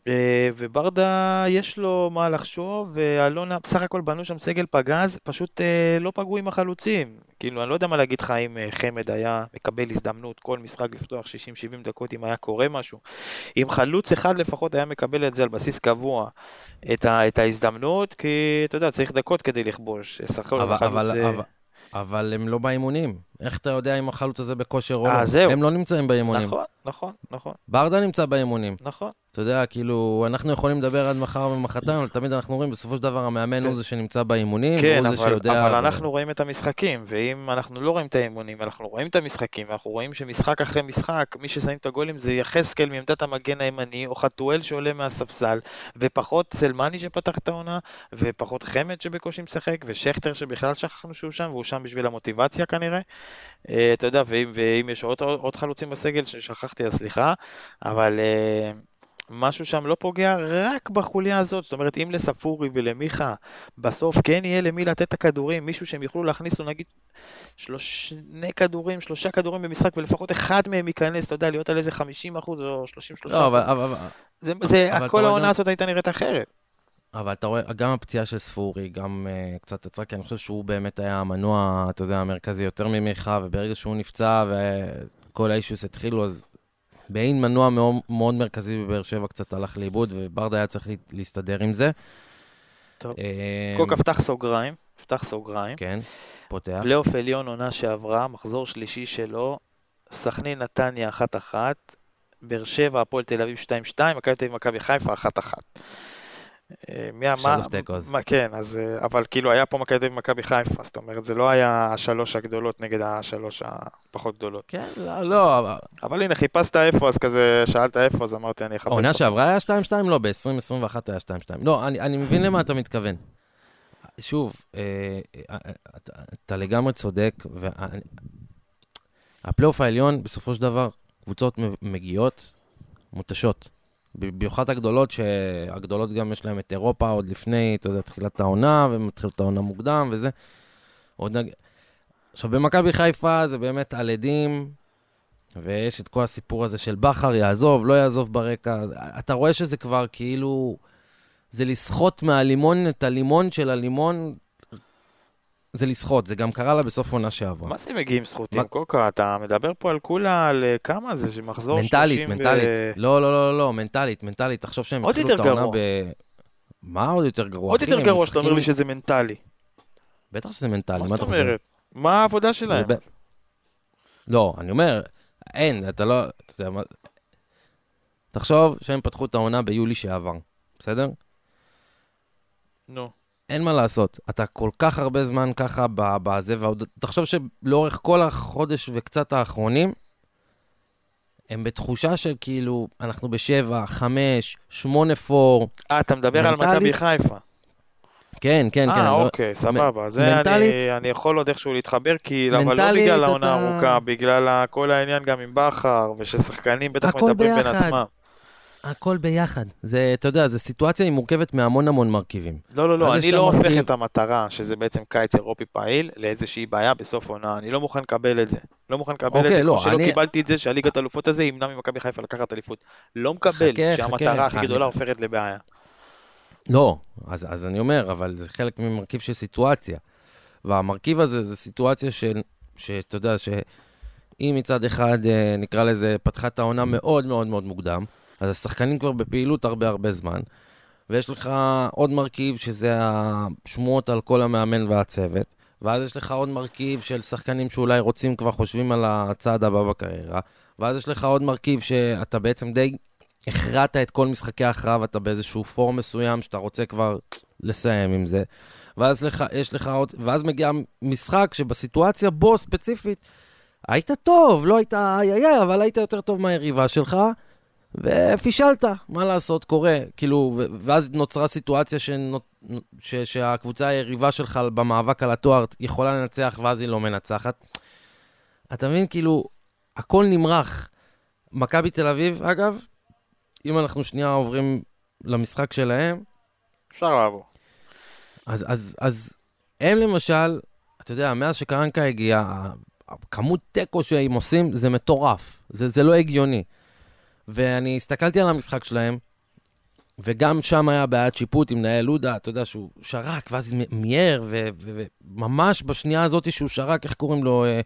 אה, וברדה יש לו מה לחשוב, ואלונה, בסך הכל בנו שם סגל פגז, פשוט לא פגעו עם החלוצים. כאילו, אני לא יודע מה להגיד לך אם אה, חמד היה מקבל הזדמנות כל משחק לפתוח 60-70 דקות, אם היה קורה משהו. אם חלוץ אחד לפחות היה מקבל את זה על בסיס קבוע, את, ה, את ההזדמנות, כי אתה יודע, צריך דקות כדי לכבוש. הכל אבל, אבל, זה... אבל, אבל הם לא באימונים. איך אתה יודע אם החלוץ הזה בכושר או אה, לא? זהו. הם לא נמצאים באימונים. נכון, נכון, נכון, ברדה נמצא באימונים. נכון. אתה יודע, כאילו, אנחנו יכולים לדבר עד מחר ומחרתיים, אבל תמיד אנחנו רואים, בסופו של דבר המאמן כן. הוא זה שנמצא באימונים, כן, הוא זה שיודע... אבל אנחנו רואים את המשחקים, ואם אנחנו לא רואים את האימונים, אנחנו רואים את המשחקים, ואנחנו רואים שמשחק אחרי משחק, מי ששמים את הגולים זה יחזקאל מעמדת המגן הימני, או חתואל שעולה מהספסל, ופחות סלמני שפתח את העונה, ופחות חמד שבקושי משחק, ושכטר שבכלל שכחנו שהוא שם, והוא שם בשביל המוטיבציה כנראה. אה, אתה יודע, ואם, ואם יש עוד, עוד חלוצים בסגל ששכחתי, אז סליחה, אבל... אה, משהו שם לא פוגע רק בחוליה הזאת, זאת אומרת אם לספורי ולמיכה בסוף כן יהיה למי לתת את הכדורים, מישהו שהם יוכלו להכניס לו נגיד שלוש- שני כדורים, שלושה כדורים במשחק ולפחות אחד מהם ייכנס, אתה יודע, להיות על איזה 50 אחוז או 33 לא, אבל, אחוז. אבל, זה, זה, אבל אתה כל רואה העונה הזאת הייתה נראית אחרת. אבל אתה רואה, גם הפציעה של ספורי, גם uh, קצת יצרה, כי אני חושב שהוא באמת היה המנוע, אתה יודע, המרכזי יותר ממיכה, וברגע שהוא נפצע וכל האישוס התחילו, אז באין מנוע מאוד, מאוד מרכזי בבאר שבע קצת הלך לאיבוד, וברדה היה צריך לה- להסתדר עם זה. טוב. אה, קוקה, פתח סוגריים, פתח סוגריים. כן, פותח. פלייאוף עליון עונה שעברה, מחזור שלישי שלו, סכנין נתניה 1-1, באר שבע, הפועל תל אביב 2-2, מכבי תל אביב, מכבי חיפה 1-1. אה, מי אמר? שלוש. מה, כן, אז, אה, אבל כאילו היה פה מכבי תל אביב, חיפה, זאת אומרת, זה לא היה השלוש הגדולות נגד השלוש הפחות גדולות. כן, לא, לא, אבל- אבל הנה, חיפשת איפה, אז כזה, שאלת איפה, אז אמרתי, אני אחפש. העונה אותו. שעברה היה 2-2? לא, ב-2021 היה 2-2. לא, אני, אני מבין למה אתה מתכוון. שוב, אה, אתה, אתה לגמרי צודק, והפלייאוף העליון, בסופו של דבר, קבוצות מגיעות מותשות. במיוחד הגדולות, שהגדולות גם יש להן את אירופה עוד לפני, אתה יודע, תחילת העונה, ומתחילות את העונה מוקדם וזה. עוד נג... עכשיו, במכבי חיפה זה באמת על עדים, ויש את כל הסיפור הזה של בכר, יעזוב, לא יעזוב ברקע. אתה רואה שזה כבר כאילו... זה לסחוט מהלימון את הלימון של הלימון, זה לסחוט, זה גם קרה לה בסוף עונה שעברה. מה זה מגיעים מה- קוקה? אתה מדבר פה על כולה, על אה, כמה זה, שמחזור 30 מנטלית, ו... מנטלית. לא, לא, לא, לא, מנטלית, מנטלית. תחשוב שהם התחילו את העונה. ב... מה עוד יותר גרוע? עוד? יותר גרוע שאתה אומר לי שזה מנטלי. בטח שזה מנטלי, מה מה זאת אתה חושב? אומרת? מה העבודה שלהם? לא, אני אומר, אין, אתה לא... אתה יודע מה... תחשוב שהם פתחו את העונה ביולי שעבר, בסדר? נו. אין מה לעשות. אתה כל כך הרבה זמן ככה בזה, ועוד... תחשוב שלאורך כל החודש וקצת האחרונים, הם בתחושה של כאילו, אנחנו בשבע, חמש, שמונה פור. אה, אתה מדבר על מנטלית? מכבי חיפה. כן, כן, כן. אה, לא- אוקיי, סבבה. זה מנטלית- אני- אני יכול עוד איכשהו להתחבר, כי... אבל לא בגלל העונה אתה- הארוכה, בגלל כל העניין גם עם בכר, וששחקנים בטח מדברים בין. עצמם. הכל ביחד. זה, אתה יודע, זו סיטואציה, היא מורכבת מהמון המון מרכיבים. לא, לא, לא, אני את לא הופך המרכיב- את המטרה, שזה בעצם קיץ אירופי פעיל, לאיזושהי בעיה בסוף עונה. אני לא מוכן לקבל את זה. לא מוכן לקבל את אוקיי, זה, לא, כמו שלא אני- קיבלתי את זה שהליגת האלופות הזה ימנע ממכבי חיפה לקחת אליפות. לא מקבל חכה, שהמטרה חכה, הכי אני- גדולה הופכת לבעיה. לא, אז, אז אני אומר, אבל זה חלק ממרכיב של סיטואציה. והמרכיב הזה זה סיטואציה של, שאתה יודע, שאם מצד אחד, אה, נקרא לזה, פתחה את העונה מאוד מאוד מאוד מוקדם, אז השחקנים כבר בפעילות הרבה הרבה זמן, ויש לך עוד מרכיב שזה השמועות על כל המאמן והצוות, ואז יש לך עוד מרכיב של שחקנים שאולי רוצים, כבר חושבים על הצעד הבא בקריירה, ואז יש לך עוד מרכיב שאתה בעצם די הכרעת את כל משחקי ההכרעה ואתה באיזשהו פורם מסוים שאתה רוצה כבר לסיים עם זה. ואז לך, יש לך עוד, ואז מגיע משחק שבסיטואציה בו ספציפית, היית טוב, לא היית איי איי איי, אבל היית יותר טוב מהיריבה שלך, ופישלת, מה לעשות, קורה. כאילו, ואז נוצרה סיטואציה שנות, ש, שהקבוצה היריבה שלך במאבק על התואר יכולה לנצח, ואז היא לא מנצחת. אתה מבין, כאילו, הכל נמרח. מכבי תל אביב, אגב, אם אנחנו שנייה עוברים למשחק שלהם... אפשר לעבור. אז, אז, אז הם למשל, אתה יודע, מאז שקרנקה הגיע, כמות תיקו שהם עושים זה מטורף, זה, זה לא הגיוני. ואני הסתכלתי על המשחק שלהם, וגם שם היה בעיית שיפוט עם מנהל לודה, אתה יודע, שהוא שרק, ואז מיהר, וממש בשנייה הזאת שהוא שרק, איך קוראים לו, אה,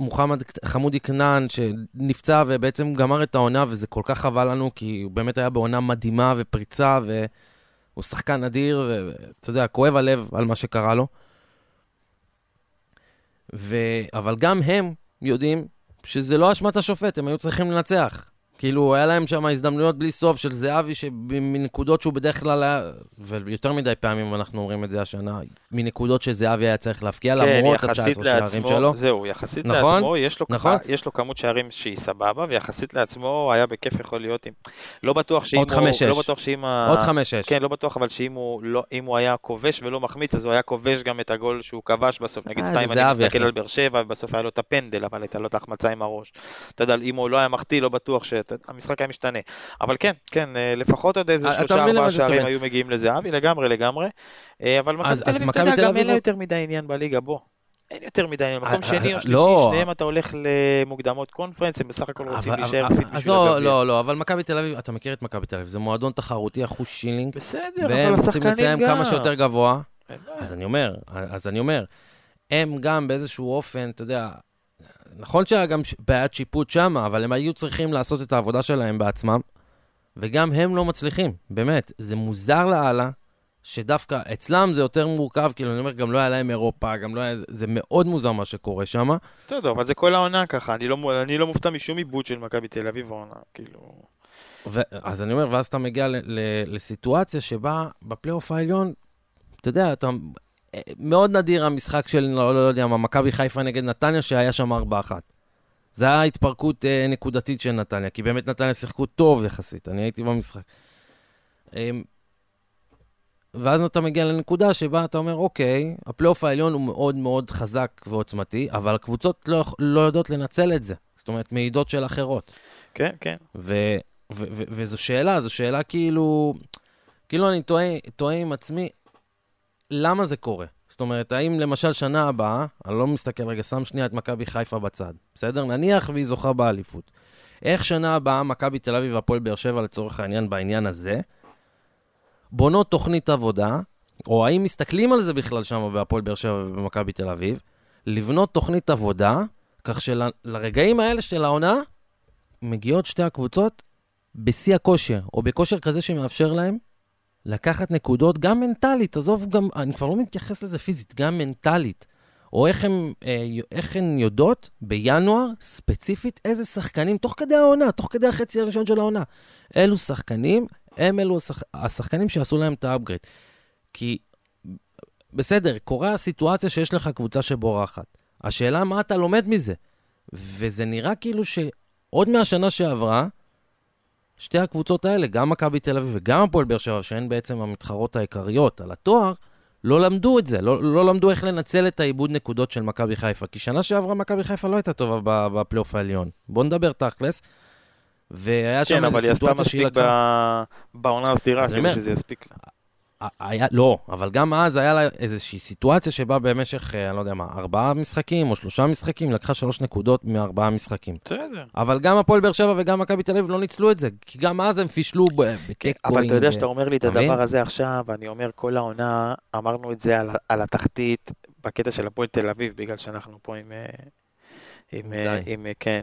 מוחמד חמודי כנען, שנפצע ובעצם גמר את העונה, וזה כל כך חבל לנו, כי הוא באמת היה בעונה מדהימה ופריצה, והוא שחקן אדיר, ואתה יודע, כואב הלב על מה שקרה לו. ו... אבל גם הם יודעים שזה לא אשמת השופט, הם היו צריכים לנצח. כאילו, היה להם שם הזדמנויות בלי סוף של זהבי, מנקודות שהוא בדרך כלל היה, ויותר מדי פעמים אנחנו אומרים את זה השנה, מנקודות שזהבי היה צריך להפקיע, כן, למרות ה-19 שערים שלו. זהו, יחסית נכון? לעצמו, יש לו, נכון? יש לו כמות שערים שהיא סבבה, ויחסית לעצמו היה בכיף יכול להיות עם... לא בטוח שאם עוד הוא... חמש, לא בטוח שאם ה... עוד חמש, שש. כן, לא בטוח, אבל שאם הוא, לא, הוא היה כובש ולא מחמיץ, אז הוא היה כובש גם את הגול שהוא כבש בסוף. נגיד, אה, סתם אני מסתכל על באר שבע, ובסוף היה לו את הפנדל, אבל הייתה לו את ההחמצה עם הראש. אתה יודע, אם הוא לא היה מחטיא, לא בטוח שהמשחק היה משתנה. אבל כן, כן, אה, לפחות עוד איזה שלושה ארבעה שערים היו מגיעים לזהבי, לגמרי, לגמרי. אה, אבל מכבי תל אביב, גם אין לה יותר מדי עניין בליגה, בוא. אין יותר מדי. מקום אה, שני או שלישי, לא. שניהם אתה הולך למוקדמות קונפרנס, הם בסך הכל רוצים להישאר fit בשביל הגביע. לא, לא, אבל מכבי תל אביב, אתה מכיר את מכבי תל אביב, זה מועדון תחרותי אחוז שילינג. בסדר, אבל השחקנים גם. והם רוצים לסיים כמה שיותר גבוה. אז אני אומר, אז אני אומר, הם גם באיזשהו אופן, אתה יודע, נכון שהיה גם בעיית שיפוט שם, אבל הם היו צריכים לעשות את העבודה שלהם בעצמם, וגם הם לא מצליחים, באמת. זה מוזר לאללה, שדווקא אצלם זה יותר מורכב, כאילו, אני אומר, גם לא היה להם אירופה, גם לא היה... זה מאוד מוזר מה שקורה שם. בסדר, אבל זה כל העונה ככה, אני לא, אני לא מופתע משום עיבוד של מכבי תל אביב העונה, כאילו... ו... אז אני אומר, ואז אתה מגיע ל... ל... לסיטואציה שבה בפלייאוף העליון, אתה יודע, אתה... מאוד נדיר המשחק של, לא, לא יודע מה, מכבי חיפה נגד נתניה, שהיה שם 4-1. זה היה התפרקות אה, נקודתית של נתניה, כי באמת נתניה שיחקו טוב יחסית, אני הייתי במשחק. אה, ואז אתה מגיע לנקודה שבה אתה אומר, אוקיי, הפלייאוף העליון הוא מאוד מאוד חזק ועוצמתי, אבל הקבוצות לא, לא יודעות לנצל את זה. זאת אומרת, מעידות של אחרות. כן, כן. ו- ו- ו- וזו שאלה, זו שאלה כאילו, כאילו אני תוהה, תוהה עם עצמי, למה זה קורה? זאת אומרת, האם למשל שנה הבאה, אני לא מסתכל רגע, שם שנייה את מכבי חיפה בצד, בסדר? נניח והיא זוכה באליפות. איך שנה הבאה מכבי תל אביב והפועל באר שבע לצורך העניין בעניין הזה, בונות תוכנית עבודה, או האם מסתכלים על זה בכלל שם בהפועל באר שבע ובמכבי תל אביב, לבנות תוכנית עבודה, כך שלרגעים האלה של העונה, מגיעות שתי הקבוצות בשיא הכושר, או בכושר כזה שמאפשר להם לקחת נקודות, גם מנטלית, עזוב גם, אני כבר לא מתייחס לזה פיזית, גם מנטלית. או איך הן, אה, איך הן יודעות בינואר, ספציפית, איזה שחקנים, תוך כדי העונה, תוך כדי החצי הראשון של העונה, אילו שחקנים, הם אלו השח, השחקנים שעשו להם את האפגריד. כי, בסדר, קורה הסיטואציה שיש לך קבוצה שבורחת. השאלה מה אתה לומד מזה. וזה נראה כאילו שעוד מהשנה שעברה, שתי הקבוצות האלה, גם מכבי תל אביב וגם הפועל באר שבע, שהן בעצם המתחרות העיקריות על התואר, לא למדו את זה, לא, לא למדו איך לנצל את העיבוד נקודות של מכבי חיפה. כי שנה שעברה מכבי חיפה לא הייתה טובה בפלייאוף העליון. בואו נדבר תכלס. והיה שם כן, איזו סיטואציה שהיא לקחה... כן, אבל היא עשתה מספיק בעונה הסדירה כדי שזה יספיק לה. היה, לא, אבל גם אז היה לה איזושהי סיטואציה שבה במשך, אה, אני לא יודע מה, ארבעה משחקים או שלושה משחקים, לקחה שלוש נקודות מארבעה משחקים. בסדר. אבל גם הפועל באר שבע וגם מכבי תל אביב לא ניצלו את זה, כי גם אז הם פישלו בטקואים. כן, אבל אתה יודע שאתה אומר לי את הדבר הזה עכשיו, אני אומר כל העונה, אמרנו את זה על, על התחתית, בקטע של הפועל תל אביב, בגלל שאנחנו פה עם... אה, עם, אה, עם, עם כן.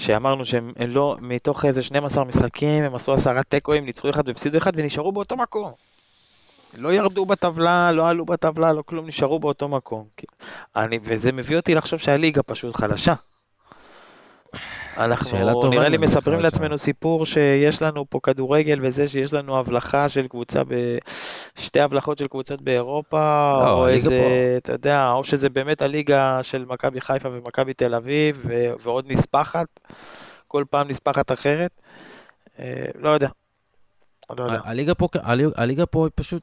שאמרנו שהם לא, מתוך איזה 12 משחקים, הם עשו עשרה תיקואים, ניצחו אחד והפסידו אחד ונשארו באותו מקום. לא ירדו בטבלה, לא עלו בטבלה, לא כלום, נשארו באותו מקום. אני, וזה מביא אותי לחשוב שהליגה פשוט חלשה. אנחנו נראה לי מספרים לעצמנו סיפור שיש לנו פה כדורגל וזה שיש לנו הבלחה של קבוצה, ב... שתי הבלחות של קבוצות באירופה, לא, או איזה, פה. אתה יודע, או שזה באמת הליגה של מכבי חיפה ומכבי תל אביב, ו... ועוד נספחת, כל פעם נספחת אחרת. אה, לא יודע. לא יודע. הליגה פה, הליגה פה היא פשוט,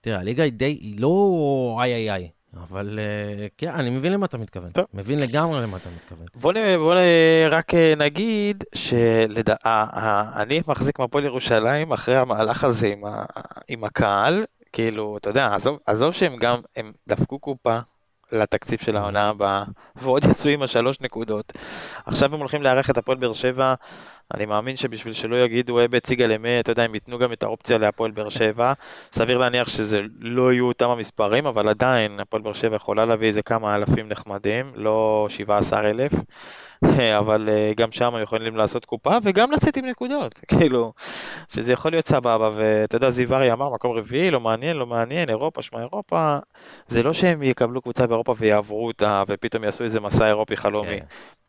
תראה, הליגה היא די, היא לא איי איי איי. אבל אה, כן, אני מבין למה אתה מתכוון. טוב. מבין לגמרי למה אתה מתכוון. בוא, נ, בוא נ, רק אה, נגיד שאני מחזיק מהפועל ירושלים אחרי המהלך הזה עם, ה, עם הקהל, כאילו, אתה יודע, עזוב, עזוב שהם גם, הם דפקו קופה לתקציב של העונה הבאה, ועוד יצאו עם השלוש נקודות. עכשיו הם הולכים לארח את הפועל באר שבע. אני מאמין שבשביל שלא יגידו אבא הציגה למי, אתה יודע, הם ייתנו גם את האופציה להפועל באר שבע. סביר להניח שזה לא יהיו אותם המספרים, אבל עדיין הפועל באר שבע יכולה להביא איזה כמה אלפים נחמדים, לא 17 אלף. אבל אה, גם שם יכולים לעשות קופה וגם לצאת עם נקודות, (laughs) כאילו, שזה יכול להיות סבבה, ואתה יודע, זיו ארי אמר, מקום רביעי, לא מעניין, לא מעניין, אירופה, שמע אירופה, זה לא שהם יקבלו קבוצה באירופה ויעברו אותה, ופתאום יעשו איזה מסע אירופי חלומי. כן.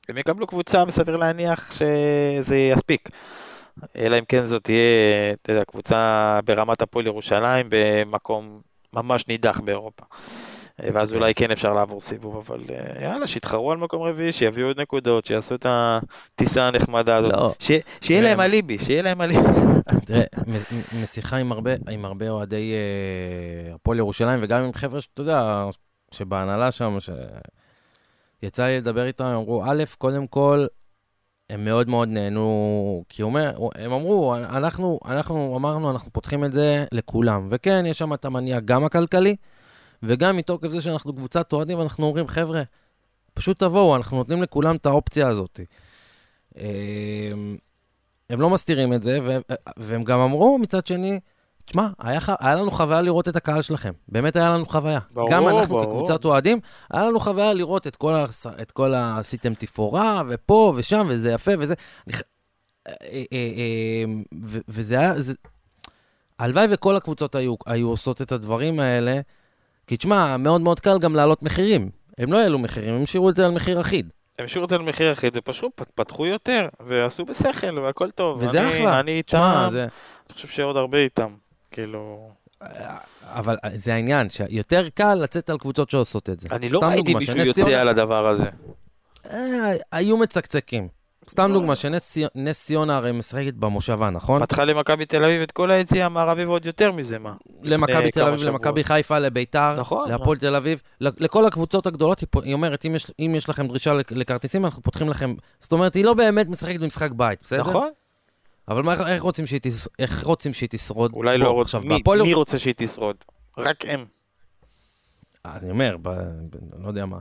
הם יקבלו קבוצה וסביר להניח שזה יספיק. אלא אם כן זאת תהיה, אתה יודע, קבוצה ברמת הפועל ירושלים במקום ממש נידח באירופה. ואז אולי כן אפשר לעבור סיבוב, אבל אה, יאללה, שיתחרו על מקום רביעי, שיביאו עוד נקודות, שיעשו את הטיסה הנחמדה הזאת. לא. שיהיה להם אליבי, שיהיה להם אליבי. (laughs) תראה, משיחה עם הרבה אוהדי אה, הפועל ירושלים, וגם עם חבר'ה שאתה יודע, שבהנהלה שם, יצא לי לדבר איתם, הם אמרו, א', קודם כל, הם מאוד מאוד נהנו, כי אומר, הם אמרו, אנחנו, אנחנו אמרנו, אנחנו פותחים את זה לכולם. וכן, יש שם את המניע גם הכלכלי, וגם מתוקף זה שאנחנו קבוצת אוהדים, אנחנו אומרים, חבר'ה, פשוט תבואו, אנחנו נותנים לכולם את האופציה הזאת. אמ, הם לא מסתירים את זה, והם גם אמרו מצד שני, תשמע, היה, היה לנו חוויה לראות את הקהל שלכם. באמת היה לנו חוויה. ברור, גם אנחנו ברור. כקבוצת אוהדים, היה לנו חוויה לראות את כל, ה... את כל ה... עשיתם תפאורה, ופה ושם, וזה יפה, וזה... אה, אה, אה, וזה היה... זה... הלוואי וכל הקבוצות היו, היו עושות את הדברים האלה, כי תשמע, מאוד מאוד קל גם להעלות מחירים. הם לא העלו מחירים, הם השאירו את זה על מחיר אחיד. הם השאירו את זה על מחיר אחיד, ופשוט פתחו יותר, ועשו בשכל, והכל טוב. וזה אני, אחלה. אני איתם, זה... אני חושב שעוד הרבה איתם. כאילו... אבל זה העניין, שיותר קל לצאת על קבוצות שעושות את זה. אני לא ראיתי מישהו יוצא על הדבר הזה. אה, היו מצקצקים. סתם דוגמה, שנס ציונה הרי משחקת במושבה, נכון? פתחה למכבי תל אביב את כל היציאה המערבי ועוד יותר מזה, מה? למכבי תל אביב, למכבי חיפה, לביתר, נכון, להפועל תל אביב, לכל הקבוצות הגדולות, היא אומרת, אם יש לכם דרישה לכרטיסים, אנחנו פותחים לכם... זאת אומרת, היא לא באמת משחקת במשחק בית, בסדר? נכון. אבל מה, איך, רוצים שהיא תש... איך רוצים שהיא תשרוד? אולי לא רוצים, מי, בפול... מי רוצה שהיא תשרוד? רק הם. אני אומר, ב... לא יודע מה,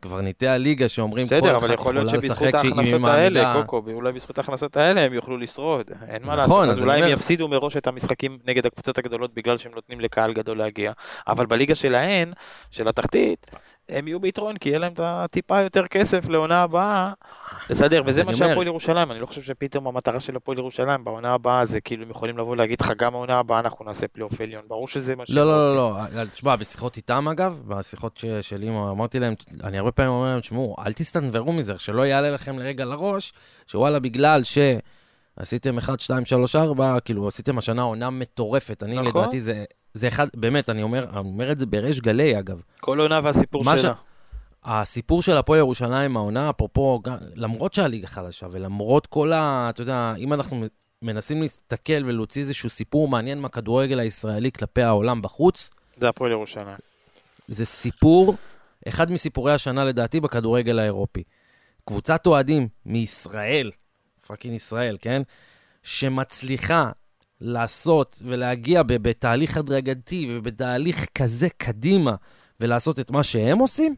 קברניטי הליגה שאומרים בסדר, אבל יכול להיות שבזכות ההכנסות האלה, קוקו, אולי בזכות ההכנסות האלה הם יוכלו לשרוד, אין מה נכון, לעשות, אז אולי הם יפסידו מראש את המשחקים נגד הקבוצות הגדולות בגלל שהם נותנים לקהל גדול להגיע, אבל בליגה שלהן, של התחתית, הם יהיו ביתרון, כי יהיה להם את הטיפה יותר כסף לעונה הבאה לסדר, וזה מה שהפועל ירושלים, אני לא חושב שפתאום המטרה של הפועל ירושלים בעונה הבאה זה כאילו הם יכולים לבוא להגיד לך גם העונה הבאה אנחנו נעשה פלייאוף עליון, ברור שזה מה שהם לא, לא, רוצים. לא, לא, לא, תשמע, בשיחות איתם אגב, בשיחות שלי אמרתי להם, אני הרבה פעמים אומר להם, תשמעו, אל תסתנוורו מזה, שלא יעלה לכם לרגע לראש, שוואלה, בגלל ש... עשיתם 1, 2, 3, 4, כאילו עשיתם השנה עונה מטורפת. אני נכון. לדעתי זה זה אחד, באמת, אני אומר, אני אומר את זה בריש גלי, אגב. כל עונה והסיפור שלה. ש... הסיפור של הפועל ירושלים, העונה, אפרופו, למרות שהליגה חלשה, ולמרות כל ה... אתה יודע, אם אנחנו מנסים להסתכל ולהוציא איזשהו סיפור מעניין מהכדורגל הישראלי כלפי העולם בחוץ, זה הפועל ירושלים. זה סיפור, אחד מסיפורי השנה לדעתי בכדורגל האירופי. קבוצת אוהדים מישראל, fucking ישראל, כן? שמצליחה לעשות ולהגיע בתהליך הדרגתי ובתהליך כזה קדימה ולעשות את מה שהם עושים,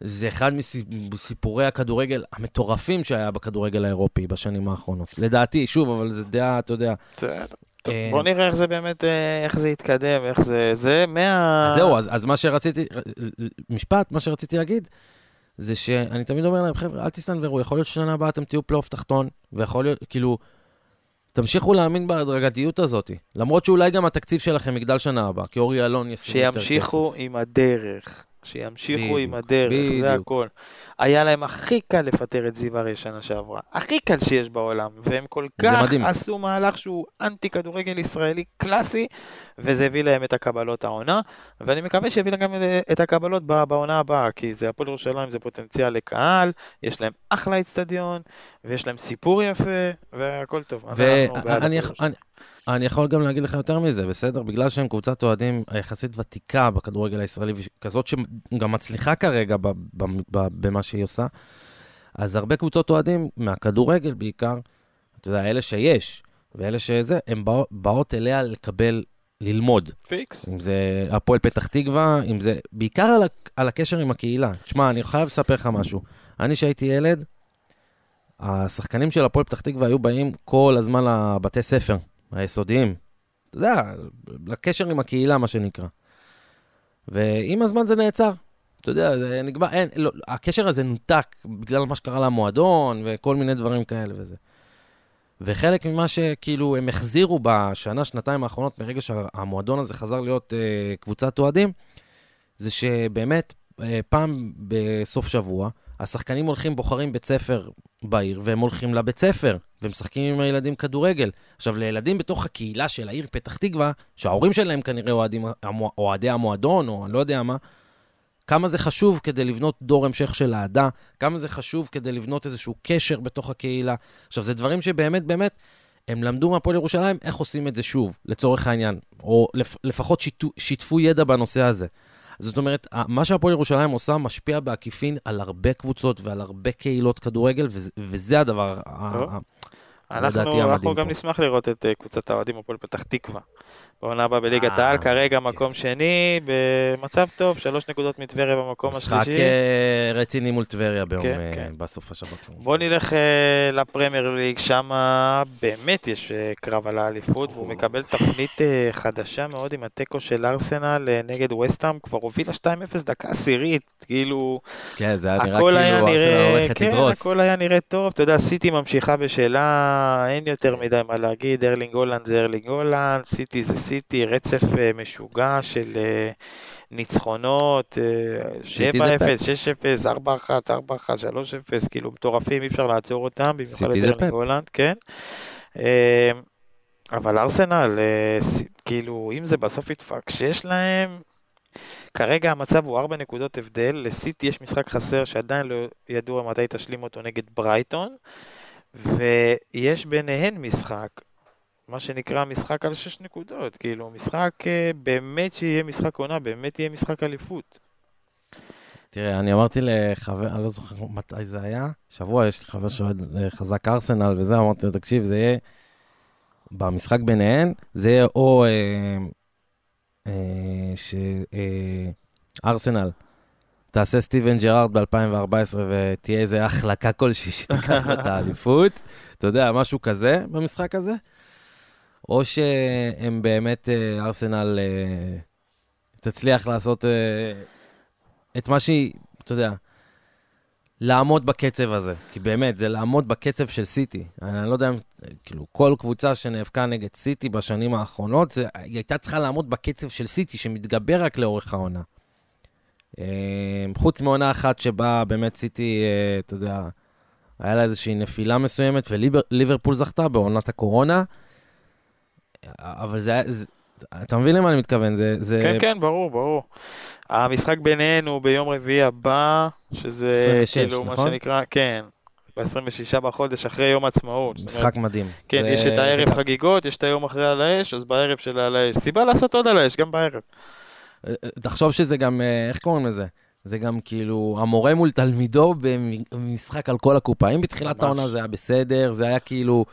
זה אחד מסיפורי הכדורגל המטורפים שהיה בכדורגל האירופי בשנים האחרונות. לדעתי, שוב, אבל זה דעה, אתה יודע. טוב, אה, בוא נראה איך זה באמת, אה, איך זה יתקדם, איך זה, זה מה... זהו, אז, אז מה שרציתי, משפט, מה שרציתי להגיד, זה שאני תמיד אומר להם, חבר'ה, אל תסתנוורו, יכול להיות ששנה הבאה אתם תהיו פלייאוף תחתון, ויכול להיות, כאילו, תמשיכו להאמין בהדרגתיות הזאת, למרות שאולי גם התקציב שלכם יגדל שנה הבאה, כי אורי אלון ישים יותר כסף. שימשיכו עם הדרך. שימשיכו בדיוק, עם הדרך, בדיוק. זה הכל. היה להם הכי קל לפטר את זיו הרי שנה שעברה. הכי קל שיש בעולם. והם כל כך. עשו מהלך שהוא אנטי כדורגל ישראלי קלאסי, וזה הביא להם את הקבלות העונה. ואני מקווה שיביא להם גם את הקבלות בעונה הבאה, כי זה הפועל ירושלים, זה פוטנציאל לקהל, יש להם אחלה אצטדיון, ויש להם סיפור יפה, והכל טוב. ואני. אני יכול גם להגיד לך יותר מזה, בסדר? בגלל שהם קבוצת אוהדים יחסית ותיקה בכדורגל הישראלי, כזאת שגם מצליחה כרגע במה שהיא עושה, אז הרבה קבוצות אוהדים, מהכדורגל בעיקר, אתה יודע, אלה שיש, ואלה שזה, הן בא- באות אליה לקבל, ללמוד. פיקס. אם זה הפועל פתח תקווה, אם זה... בעיקר על, על הקשר עם הקהילה. תשמע, אני חייב לספר לך משהו. אני, כשהייתי ילד, השחקנים של הפועל פתח תקווה היו באים כל הזמן לבתי ספר, היסודיים. אתה יודע, לקשר עם הקהילה, מה שנקרא. ועם הזמן זה נעצר. אתה יודע, זה נגמר, אין, לא, הקשר הזה נותק בגלל מה שקרה למועדון וכל מיני דברים כאלה וזה. וחלק ממה שכאילו הם החזירו בשנה, שנתיים האחרונות, מרגע שהמועדון הזה חזר להיות אה, קבוצת אוהדים, זה שבאמת, אה, פעם בסוף שבוע, השחקנים הולכים, בוחרים בית ספר בעיר, והם הולכים לבית ספר, ומשחקים עם הילדים כדורגל. עכשיו, לילדים בתוך הקהילה של העיר פתח תקווה, שההורים שלהם כנראה אוהדים, אוהדי המועדון, או אני לא יודע מה, כמה זה חשוב כדי לבנות דור המשך של אהדה, כמה זה חשוב כדי לבנות איזשהו קשר בתוך הקהילה. עכשיו, זה דברים שבאמת, באמת, הם למדו מהפועל ירושלים איך עושים את זה שוב, לצורך העניין, או לפ, לפחות שיתו, שיתפו ידע בנושא הזה. זאת אומרת, מה שהפועל ירושלים עושה משפיע בעקיפין על הרבה קבוצות ועל הרבה קהילות כדורגל, וזה, וזה הדבר ה- טוב. ה- אנחנו, אנחנו גם פה. נשמח לראות את אה, קבוצת האוהדים הפועל פתח תקווה. בעונה הבאה בליגת אה, העל, כרגע כן. מקום שני, במצב טוב, שלוש נקודות מטבריה במקום משחק השלישי. אה, רציני מול טבריה ביום, כן, כן. בסוף השבוע. בוא נלך לפרמייר ליג, שם באמת יש קרב על האליפות, והוא מקבל תפנית חדשה מאוד עם התיקו של ארסנל נגד ווסטהאם, כבר הובילה 2-0 דקה עשירית, כאילו, כן, זה היה נראה כאילו ארסנל הולכת כן, לדרוס. הכל היה נראה טוב, אתה יודע, סיטי ממשיכה בשלה, אין יותר מדי מה להגיד, ארלינג הולאנד זה ארלינג הולאנד, סיטי זה סיטי, רצף אה, משוגע של אה, ניצחונות, אה, 7-0, סיטי זה 6-0, 4-1, 4-1, 3-0, כאילו מטורפים, אי אפשר לעצור אותם, במיוחד את ארלינג. הולאנד, כן. אה, אבל ארסנל, אה, כאילו, אם זה בסוף ידפק, שיש להם... כרגע המצב הוא 4 נקודות הבדל, לסיטי יש משחק חסר שעדיין לא ידוע מתי תשלים אותו נגד ברייטון, ויש ביניהן משחק, מה שנקרא משחק על 6 נקודות, כאילו משחק אה, באמת שיהיה משחק עונה, באמת יהיה משחק אליפות. תראה, אני אמרתי לחבר, אני לא זוכר מתי זה היה, שבוע יש לי חבר שאוהד אה, חזק ארסנל וזה, אמרתי לו, תקשיב, זה יהיה, במשחק ביניהן, זה יהיה או אה, אה, שארסנל תעשה סטיבן ג'רארד ב-2014 ותהיה איזה החלקה כלשהי שתיקח את האליפות, אתה יודע, משהו כזה במשחק הזה, או שהם באמת, אה, ארסנל אה, תצליח לעשות... אה, את מה שהיא, אתה יודע, לעמוד בקצב הזה. כי באמת, זה לעמוד בקצב של סיטי. אני לא יודע אם, כאילו, כל קבוצה שנאבקה נגד סיטי בשנים האחרונות, זה, היא הייתה צריכה לעמוד בקצב של סיטי, שמתגבר רק לאורך העונה. אה, חוץ מעונה אחת שבה באמת סיטי, אה, אתה יודע, היה לה איזושהי נפילה מסוימת, וליברפול זכתה בעונת הקורונה. אבל זה היה... זה, אתה מבין למה אני מתכוון? זה... זה כן, כן, ברור, ברור. המשחק ביניהן הוא ביום רביעי הבא, שזה 26, כאילו מה נכון? שנקרא, כן, ב-26 בחודש, אחרי יום עצמאות. זאת אומרת, משחק מדהים. כן, זה- יש את זה הערב גם- חגיגות, יש את היום אחרי על האש, אז בערב של על האש. סיבה לעשות עוד על האש, גם בערב. אה, תחשוב שזה גם, אה, איך קוראים לזה? זה גם כאילו המורה מול תלמידו במשחק על כל הקופה. אם בתחילת. העונה זה היה בסדר, זה היה כאילו,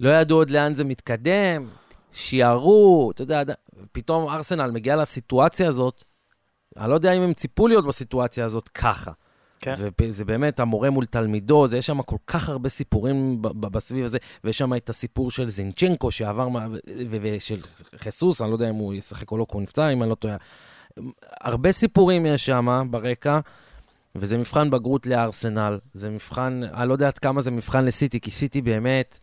לא ידעו עוד לאן זה מתקדם, שיערו, אתה יודע, פתאום ארסנל מגיע לסיטואציה הזאת, אני לא יודע אם הם ציפו להיות בסיטואציה הזאת ככה. כן. וזה באמת המורה מול תלמידו, זה, יש שם כל כך הרבה סיפורים בסביב הזה, ויש שם את הסיפור של זינצ'נקו שעבר, ושל חיסוס, אני לא יודע אם הוא ישחק או לא, כי הוא נפצע, אם אני לא טועה. הרבה סיפורים יש שם ברקע, וזה מבחן בגרות לארסנל, זה מבחן, אני לא יודע עד כמה זה מבחן לסיטי, כי סיטי באמת,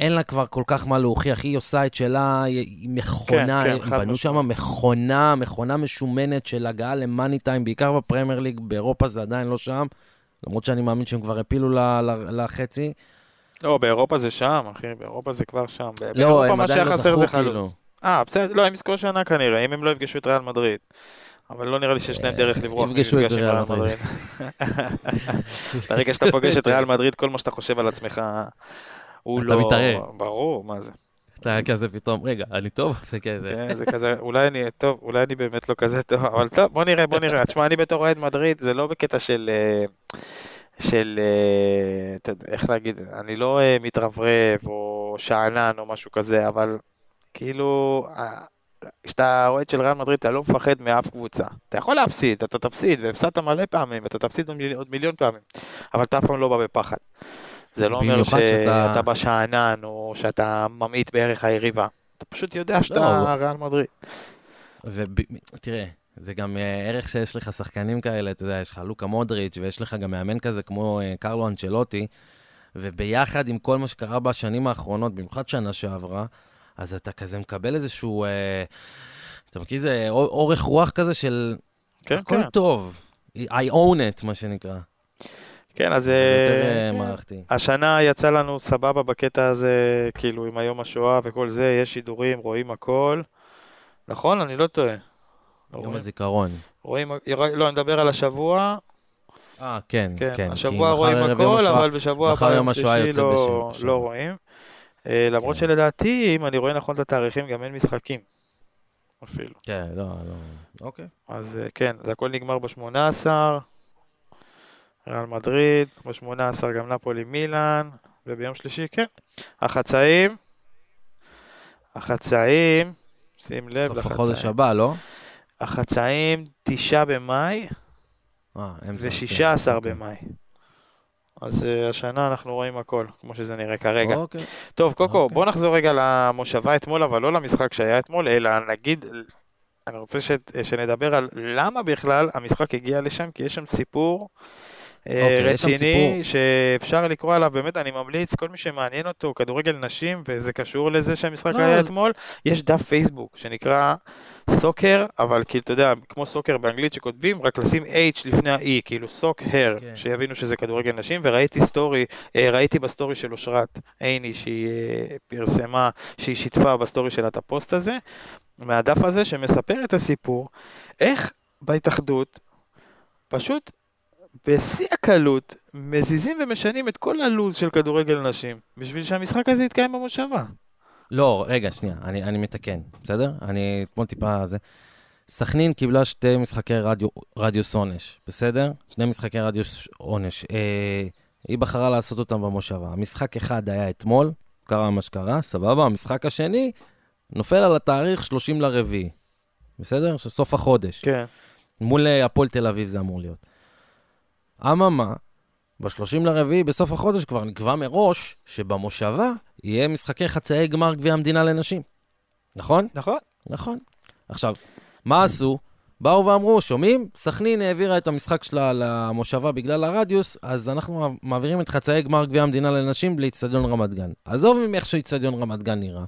אין לה כבר כל כך מה להוכיח, היא עושה את שלה, היא מכונה, כן, כן, בנו שם. מכונה, מכונה משומנת של הגעה למאני טיים, בעיקר בפרמייר ליג, באירופה זה עדיין לא שם, למרות שאני מאמין שהם כבר הפילו ל- ל- לחצי. לא, באירופה זה שם, אחי, באירופה זה כבר שם. לא, באירופה מה עדיין שהיה לא חסר זה זכו, כאילו. חלוץ. אה, בסדר, לא, הם יזכו שנה כנראה, אם הם לא יפגשו את ריאל מדריד. אבל לא נראה לי שיש להם דרך לברוח יפגשו את ריאל מדריד. (laughs) ברגע שאתה פוגש את ריאל מדריד, כל מה שאתה חושב על עצמך, הוא אתה לא... מתערער. ברור, מה זה. אתה כזה פתאום, רגע, אני טוב? (laughs) זה כזה. כן, זה כזה, אולי אני, טוב, אולי אני באמת לא כזה טוב, אבל טוב, בוא נראה, בוא נראה. תשמע, אני בתור אוהד מדריד, זה לא בקטע של, אה, של, אה, אתה איך להגיד, אני לא אה, מתרברב או שאנן או משהו כזה, אבל כאילו, כשאתה אוהד של ריאל מדריד, אתה לא מפחד מאף קבוצה. אתה יכול להפסיד, אתה תפסיד, והפסדת מלא פעמים, אתה תפסיד עוד מיליון פעמים, אבל אתה אף פעם לא בא בפחד. זה לא אומר שאתה- שאתה בא שאנן או שאתה ממעיט בערך היריבה. אתה פשוט יודע שאתה לא, ריאל מדריד. ותראה, זה גם אה, ערך שיש לך שחקנים כאלה, אתה יודע, יש לך לוקה מודריץ' ויש לך גם מאמן כזה כמו אה, קרלו אנצ'לוטי, וביחד עם כל מה שקרה בשנים האחרונות, במיוחד שנה שעברה, אז אתה כזה מקבל איזשהו, אה, אתה מכיר איזה אור- אורך רוח כזה של כן, הכל כן. טוב, I own it, מה שנקרא. כן, אז אה, אה, כן. השנה יצא לנו סבבה בקטע הזה, כאילו עם היום השואה וכל זה, יש שידורים, רואים הכל. נכון? אני לא טועה. יום רואים- הזיכרון. רואים, לא, אני מדבר על השבוע, אה, כן, כן, כן. השבוע רואים יום הכל, אבל בשבוע הבא יום יום השואה יוצא לא, בשבוע. לא רואים. אה, למרות כן. שלדעתי, אם אני רואה נכון את התאריכים, גם אין משחקים. אפילו. כן, לא, לא. אוקיי. אז אה, כן, זה הכל נגמר ב-18, ריאל מדריד, ב-18 גם נפולי מילאן, וביום שלישי, כן. החצאים, החצאים, שים לב סוף החודש לחצאים. הבא, לא? החצאים, תשעה במאי אה, אמצע. ו-16 כן, אוקיי. במאי. אז אה, השנה אנחנו רואים הכל, כמו שזה נראה כרגע. אוקיי. טוב, קוקו, אוקיי. בוא נחזור רגע למושבה אתמול, אבל לא למשחק שהיה אתמול, אלא נגיד, אני רוצה ש... שנדבר על למה בכלל המשחק הגיע לשם, כי יש שם סיפור אוקיי, יש שם רציני. שאפשר לקרוא עליו, באמת, אני ממליץ, כל מי שמעניין אותו, כדורגל נשים, וזה קשור לזה שהמשחק לא, היה אז- אתמול, יש דף פייסבוק שנקרא SoccHer, אבל כאילו, אתה יודע, כמו soccer באנגלית שכותבים, רק לשים H לפני ה-E, כאילו Socc-Her, כן. שיבינו שזה כדורגל נשים, וראיתי סטורי, אה, ראיתי בסטורי של אושרת עיני, שהיא אה, פרסמה, שהיא שיתפה בסטורי שלה את הפוסט הזה, מהדף הזה, שמספר את הסיפור, איך בהתאחדות, פשוט בשיא הקלות, מזיזים ומשנים את כל הלו"ז של כדורגל נשים, בשביל שהמשחק הזה יתקיים במושבה. לא, רגע, שנייה, אני, אני מתקן, בסדר? אני אתמול טיפה זה. סכנין קיבלה שתי משחקי רדיו, רדיוס עונש, בסדר? שני משחקי רדיוס עונש. אה, היא בחרה לעשות אותם במושבה. המשחק אחד היה אתמול, קרה מה שקרה, סבבה? המשחק השני נופל על התאריך 30 לרביעי, בסדר? של סוף החודש. כן. מול אה, הפועל תל אביב זה אמור להיות. אממה, ב-30 לרביעי, בסוף החודש, כבר נקבע מראש שבמושבה יהיה משחקי חצאי גמר גביע המדינה לנשים. נכון? נכון? נכון. עכשיו, מה עשו? באו ואמרו, שומעים? סכנין העבירה את המשחק שלה למושבה בגלל הרדיוס, אז אנחנו מעבירים את חצאי גמר גביע המדינה לנשים לאיצטדיון רמת גן. עזוב עם איך שאיצטדיון רמת גן נראה.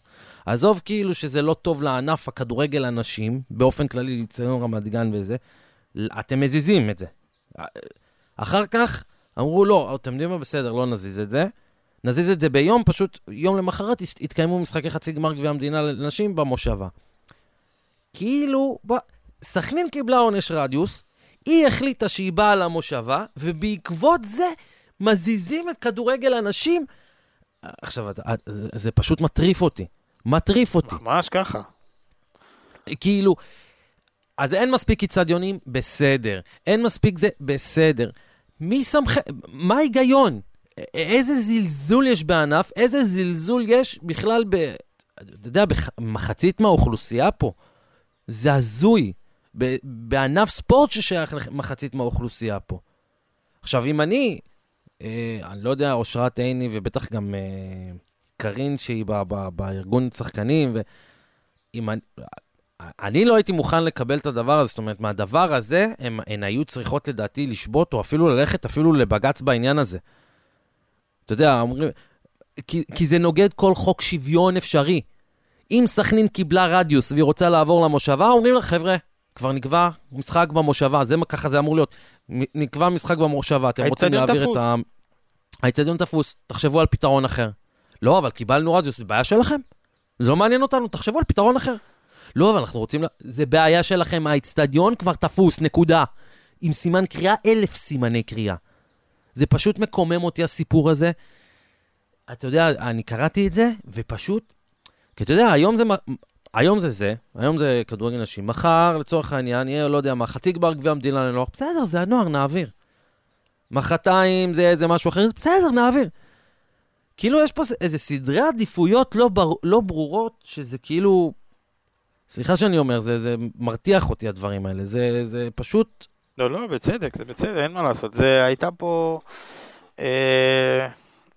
עזוב כאילו שזה לא טוב לענף הכדורגל הנשים, באופן כללי לאיצטדיון רמת גן וזה, אתם מזיזים את זה. אחר כך אמרו, לא, אתם יודעים מה, בסדר, לא נזיז את זה. נזיז את זה ביום, פשוט יום למחרת יתקיימו משחקי חצי גמר גביע המדינה לנשים במושבה. כאילו, ב... סכנין קיבלה עונש רדיוס, היא החליטה שהיא באה למושבה, ובעקבות זה מזיזים את כדורגל הנשים. עכשיו, זה פשוט מטריף אותי. מטריף אותי. ממש ככה. כאילו, אז אין מספיק איצטדיונים? בסדר. אין מספיק זה? בסדר. מי שמכם? מה ההיגיון? איזה זלזול יש בענף? איזה זלזול יש בכלל ב... אתה יודע, במחצית מהאוכלוסייה פה. זה הזוי. ב- בענף ספורט ששייך למחצית מהאוכלוסייה פה. עכשיו, אם אני, אה, אני לא יודע, אושרת עיני ובטח גם אה, קארין, שהיא ב- ב- בארגון שחקנים, ואם אני... אני לא הייתי מוכן לקבל את הדבר הזה, זאת אומרת, מהדבר הזה, הם, הן היו צריכות לדעתי לשבות, או אפילו ללכת אפילו לבג"ץ בעניין הזה. אתה יודע, אומרים, כי, כי זה נוגד כל חוק שוויון אפשרי. אם סכנין קיבלה רדיוס והיא רוצה לעבור למושבה, אומרים לה, חבר'ה, כבר נקבע משחק במושבה, זה ככה זה אמור להיות. נקבע משחק במושבה, אתם רוצים להעביר תפוס. את ה... האצטדיון תפוס, תחשבו על פתרון אחר. לא, אבל קיבלנו רדיוס, זה בעיה שלכם. זה לא מעניין אותנו, תחשבו על פתרון אחר. לא, אבל אנחנו רוצים... ל... זה בעיה שלכם, האצטדיון כבר תפוס, נקודה. עם סימן קריאה, אלף סימני קריאה. זה פשוט מקומם אותי הסיפור הזה. אתה יודע, אני קראתי את זה, ופשוט... כי אתה יודע, היום זה... היום זה זה, היום זה כדורגל נשים. מחר, לצורך העניין, יהיה, לא יודע מה, חצי גמר גביע המדינה לנוער. בסדר, זה הנוער, נעביר. מחרתיים זה איזה משהו אחר, בסדר, נעביר. כאילו, יש פה איזה סדרי עדיפויות לא, בר... לא ברורות, שזה כאילו... סליחה שאני אומר, זה, זה מרתיח אותי הדברים האלה. זה, זה פשוט... לא, לא, בצדק, זה בסדר, אין מה לעשות. זה הייתה פה אה,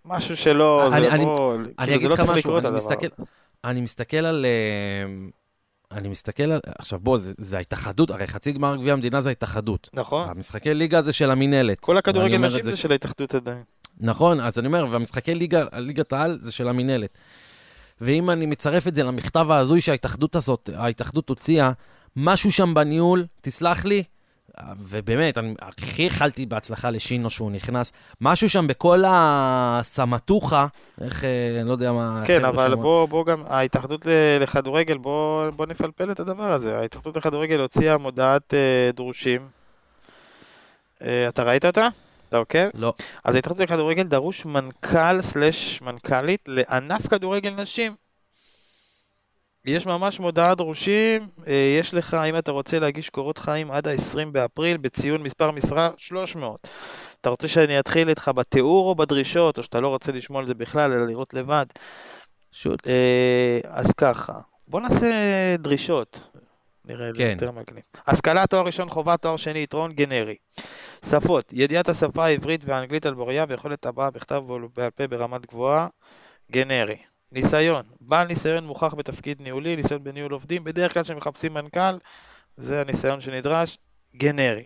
משהו שלא, אני- זה אני- לא, אני כאילו, אגיד זה לא לך צריך משהו, לקרות אני הדבר מסתכל- הזה. אני מסתכל על... אה, אני מסתכל על... עכשיו בוא, זה, זה ההתאחדות, הרי חצי גמר גביע המדינה זה ההתאחדות. נכון. המשחקי ליגה זה של המינהלת. כל הכדורגל נשים זה זה של ההתאחדות עדיין. נכון, אז אני אומר, והמשחקי ליגה, ליגת העל זה של המינהלת. ואם אני מצרף את זה למכתב ההזוי שההתאחדות הזאת, ההתאחדות הוציאה, משהו שם בניהול, תסלח לי, ובאמת, אני הכי איחלתי בהצלחה לשינו שהוא נכנס, משהו שם בכל הסמטוחה, איך, אה, אני לא יודע מה... כן, אבל בוא, בוא גם, ההתאחדות לכדורגל, בוא, בוא נפלפל את הדבר הזה. ההתאחדות לכדורגל הוציאה מודעת אה, דרושים. אה, אתה ראית אותה? אתה עוקב? לא, אז ההתאחדות לכדורגל דרוש מנכ"ל סלש מנכ"לית לענף כדורגל נשים. יש ממש מודעה דרושים, אה, יש לך, אם אתה רוצה להגיש קורות חיים עד ה-20 באפריל, בציון מספר משרה 300. אתה רוצה שאני אתחיל איתך בתיאור או בדרישות, או שאתה לא רוצה לשמוע על זה בכלל, אלא לראות לבד? שוט. אה, אז ככה, בוא נעשה דרישות. נראה כן. יותר מגניב. השכלה, תואר ראשון חובה, תואר שני, יתרון גנרי. שפות, ידיעת השפה העברית והאנגלית על בוריה ויכולת הבעה בכתב ובעל פה ברמת גבוהה, גנרי. ניסיון, בעל ניסיון מוכח בתפקיד ניהולי, ניסיון בניהול עובדים, בדרך כלל כשמחפשים מנכ"ל, זה הניסיון שנדרש, גנרי.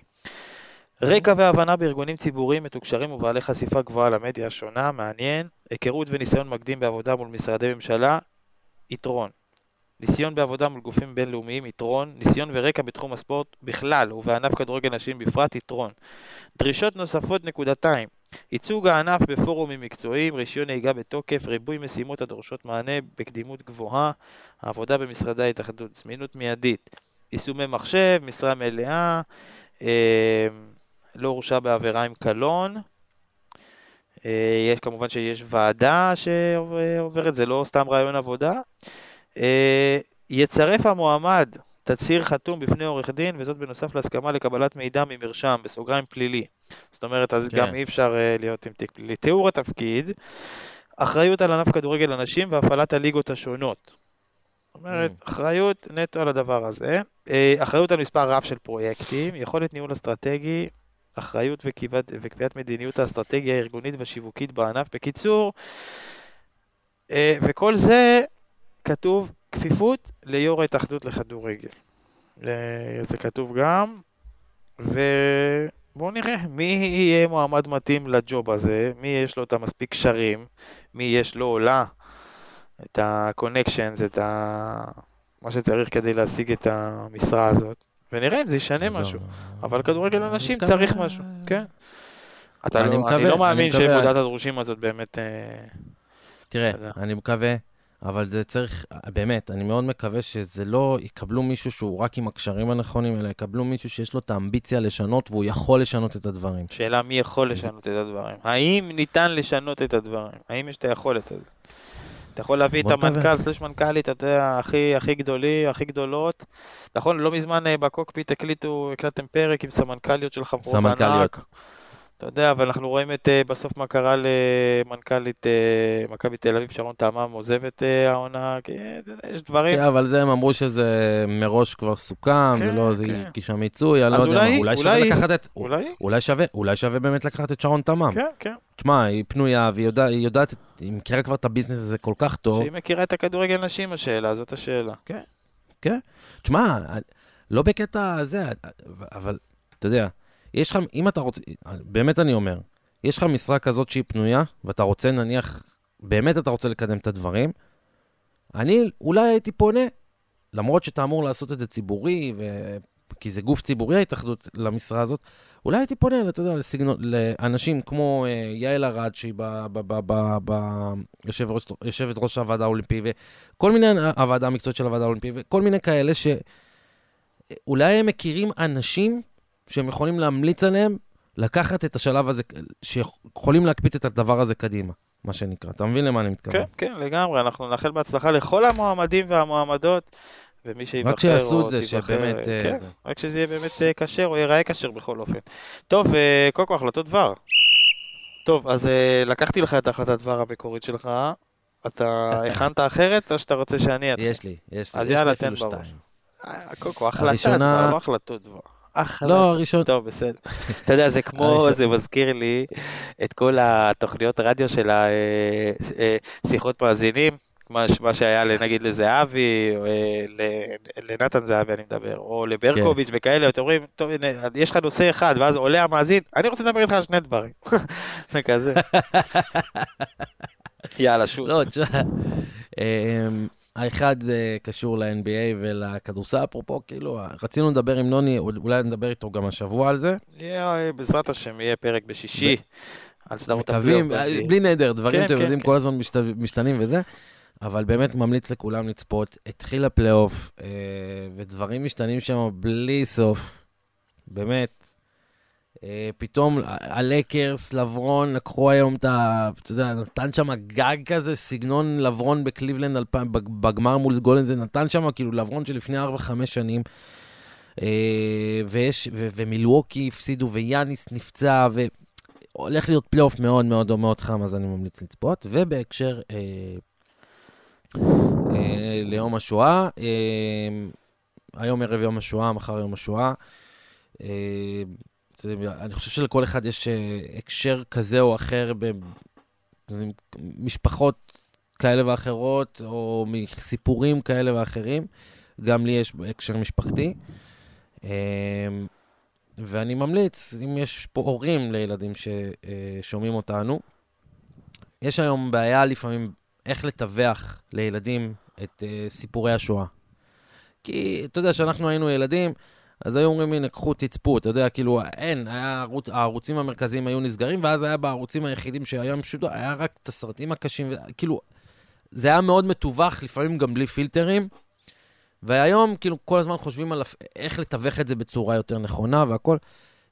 רקע והבנה בארגונים ציבוריים מתוקשרים ובעלי חשיפה גבוהה למדיה השונה, מעניין, היכרות וניסיון מקדים בעבודה מול משרדי ממשלה, יתרון. ניסיון בעבודה מול גופים בינלאומיים, יתרון. ניסיון ורקע בתחום הספורט בכלל ובענף כדורגל נשים בפרט, יתרון. דרישות נוספות נקודתיים ייצוג הענף בפורומים מקצועיים, רישיון נהיגה בתוקף, ריבוי משימות הדורשות מענה בקדימות גבוהה, העבודה במשרדי ההתאחדות, זמינות מיידית, יישומי מחשב, משרה מלאה, אה, לא הורשע בעבירה עם קלון. אה, יש כמובן שיש ועדה שעוברת, זה לא סתם רעיון עבודה. אה, יצרף המועמד תצהיר חתום בפני עורך דין, וזאת בנוסף להסכמה לקבלת מידע ממרשם, בסוגריים פלילי. זאת אומרת, אז כן. גם אי אפשר אה, להיות עם תיק פלילי. תיאור התפקיד, אחריות על ענף כדורגל הנשים והפעלת הליגות השונות. זאת אומרת, Mm. אחריות נטו על הדבר הזה. אה, אחריות על מספר רב של פרויקטים, יכולת ניהול אסטרטגי, אחריות וקביעת, וקביעת מדיניות האסטרטגיה הארגונית והשיווקית בענף. בקיצור, וכל זה כתוב כפיפות ליו"ר ההתאחדות לכדורגל. אה, זה כתוב גם, ובואו נראה מי יהיה מועמד מתאים לג'וב הזה, מי יש לו את המספיק קשרים, מי יש לו או לה את ה-connections, את ה... מה שצריך כדי להשיג את המשרה הזאת, ונראה אם זה ישנה. משהו. אבל כדורגל מקווה- צריך משהו, כן. אתה אני לא, מקווה, אני לא מאמין. שמודעת הדרושים הזאת באמת... אה, תראה. אני מקווה, אבל זה צריך, באמת, אני מאוד מקווה שזה לא יקבלו מישהו שהוא רק עם הקשרים הנכונים, אלא יקבלו מישהו שיש לו את האמביציה לשנות והוא יכול לשנות את הדברים. שאלה מי יכול לשנות את הדברים. האם ניתן לשנות את הדברים? האם יש את היכולת הזאת? אתה יכול להביא את. המנכ"ל סלש מנכ"לית, אתה יודע, הכי, הכי גדולים, הכי גדולות. נכון, לא מזמן אה, בקוקפיט הקליטו, הקלטתם פרק עם סמנכ"ליות של חברות סמנכ"ליות. אתה יודע, אבל אנחנו רואים את, אה, בסוף מה קרה למנכ"לית אה, מכבי תל אביב, שרון תעמם, עוזבת אה, העונה, כי יש דברים. כן, אבל זה הם אמרו שזה מראש כבר סוכם, זה כן, לא, זה כן. כי שם מיצוי, אני לא יודע מה, אולי- אולי שווה אולי- לקחת את... אולי? אולי שווה, אולי שווה באמת לקחת את שרון תמם. כן, כן. תשמע, היא פנויה, והיא יודע- היא יודעת, היא מכירה כבר את הביזנס הזה כל כך טוב. שהיא מכירה את הכדורגל נשים, השאלה, זאת השאלה. תשמע, לא בקטע הזה, אבל אתה יודע, יש לך, אם אתה רוצה, באמת אני אומר, יש לך משרה כזאת שהיא פנויה, ואתה רוצה נניח באמת אתה רוצה לקדם את הדברים, אני אולי הייתי פונה, למרות שאתה אמור לעשות את זה ציבורי, ו... כי זה גוף ציבורי ההתאחדות למשרה הזאת, אולי הייתי פונה, אתה יודע, לסגנון, לאנשים כמו אה, יעל ארד, שהיא ב, ב, ב, ב, יושבת, יושבת ראש הוועדה האולימפי, וכל מיני, הוועדה המקצועית של הוועדה האולימפי, וכל מיני כאלה שאולי הם מכירים אנשים שהם יכולים להמליץ עליהם לקחת את השלב הזה, שיכולים להקפיץ את הדבר הזה קדימה, מה שנקרא. אתה מבין למה אני מתכוון? כן, כן, לגמרי. אנחנו נאחל בהצלחה לכל המועמדים והמועמדות. ומי שיבחר רק שיעשו את זה, שבאמת... אה, כן, זה. רק שזה יהיה באמת אה, כשר, או ייראה כשר בכל אופן. טוב, אה, קודם כל החלטות דבר. טוב, אז לקחתי לך את החלטת דבר המקורית שלך. אתה (laughs) הכנת אחרת, או שאתה רוצה שאני אתן? יש לי, יש לי. אז יאללה, תן בראש. קודם כל, החלטת דבר, לא החלטות דבר. לא, הראשון. טוב, בסדר. אתה יודע, זה כמו, זה מזכיר לי את כל התוכניות הרדיו של השיחות מאזינים. מה שהיה נגיד לזהבי, אה, לנתן זהבי אני מדבר, או לברקוביץ' כן. וכאלה, אתם אומרים, טוב, הנה, יש לך נושא אחד, ואז עולה המאזין, אני רוצה לדבר איתך על שני דברים. (laughs) זה כזה. (laughs) יאללה, שוט. לא, תשמע, אמ, האחד זה קשור ל-NBA ולכדורסל, אפרופו, כאילו, רצינו לדבר עם נוני, אולי נדבר איתו גם השבוע על זה. בעזרת השם, יהיה פרק בשישי. על סדרות הפלייאוף. בלי נדר, דברים כן, אתם יודעים, כן, כל הזמן משתנים וזה. אבל באמת ממליץ לכולם לצפות. התחיל הפלייאוף, אה, ודברים משתנים שם בלי סוף. באמת. אה, פתאום הלייקרס, לברון, לקחו היום את ה... אתה יודע, נתן שם גג כזה, סגנון לברון בקליבלנד אלפיים, בגמר מול גולדן, זה נתן שם כאילו לברון שלפני 4-5 שנים. אה, ויש, ו, ומילווקי הפסידו, ויאניס נפצע, והולך להיות פלייאוף מאוד מאוד מאוד חם, אז אני ממליץ לצפות. ובהקשר אה, אה, ליום השואה. אה, היום ערב יום השואה, מחר יום השואה. אה, אני חושב שלכל אחד יש הקשר כזה או אחר במשפחות כאלה ואחרות, או מסיפורים כאלה ואחרים. גם לי יש הקשר משפחתי. ואני ממליץ, אם יש פה הורים לילדים ששומעים אותנו, יש היום בעיה לפעמים איך לתווך לילדים את uh, סיפורי השואה. כי אתה יודע, כשאנחנו היינו ילדים, אז היו אומרים, הנה, קחו, תצפו, אתה יודע, כאילו, אין, היה ערוץ, הערוצים המרכזיים היו נסגרים, ואז היה בערוצים היחידים שהיה פשוט, היה רק את הסרטים הקשים, כאילו, זה היה מאוד מתווך, לפעמים גם בלי פילטרים. והיום, כאילו, כל הזמן חושבים על איך לתווך את זה בצורה יותר נכונה והכול.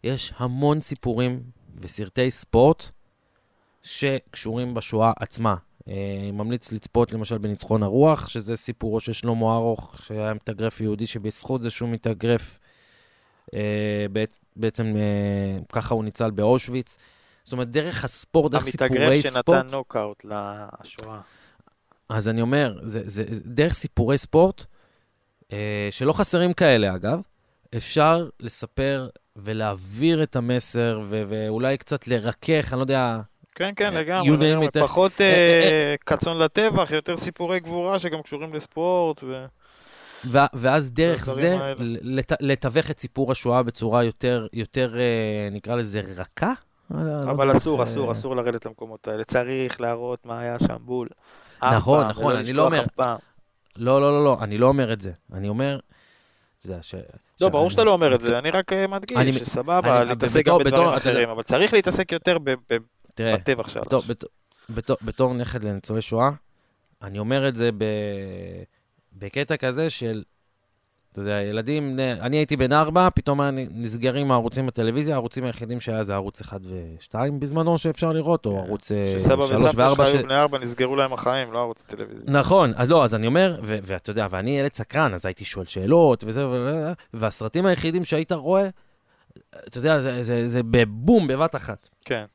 יש המון סיפורים וסרטי ספורט שקשורים בשואה עצמה. אה, ממליץ לצפות למשל בניצחון הרוח, שזה סיפורו של שלמה ארוך, שהיה מתאגרף יהודי שבזכות זה שהוא מתאגרף, בעצם אה, ככה הוא ניצל באושוויץ. זאת אומרת, דרך הספורט, דרך סיפורי ספורט... המתאגרף שנתן נוקאוט לשואה. אז אני אומר, זה, זה, זה דרך סיפורי ספורט, שלא חסרים כאלה אגב, אפשר לספר ולהעביר את המסר, ו- ואולי קצת לרכך, אני לא יודע, כן, כן, לגמרי. פחות אה, אה, אה, כצאן לטבח, יותר סיפורי גבורה שגם קשורים לספורט. ואז דרך זה לתווך את סיפור השואה בצורה יותר, יותר נקרא לזה, רכה? לא אבל אסור, אסור, אסור לרדת למקומות האלה. צריך להראות מה היה שם בול. נכון, נכון, אני לא אומר... לא, לא, לא, לא, אני לא אומר את זה. אני אומר... לא, ברור שאתה לא אומר את זה, אני רק מדגיש שסבבה, להתעסק גם בדברים אחרים, אבל צריך להתעסק יותר בטבח שלוש. בתור, נכד לניצולי שואה, אני אומר את זה בקטע כזה של, אתה יודע, ילדים, אני הייתי בן ארבע, פתאום נסגרים הערוצים בטלוויזיה, הערוצים היחידים שהיה זה ערוץ אחד ושתיים בזמנו שאפשר לראות, או כן. ערוץ אה, שלוש וארבע. שסבא וסבתא שלך היו בני ארבע, נסגרו להם החיים, לא ערוץ טלוויזיה. נכון, אז לא, אז אני אומר, ואתה יודע, ואני ילד סקרן, אז הייתי שואל שאלות, וזה, והסרטים היחידים שהיית רואה, אתה יודע, זה, זה, זה בבום, בבת אחת. כן.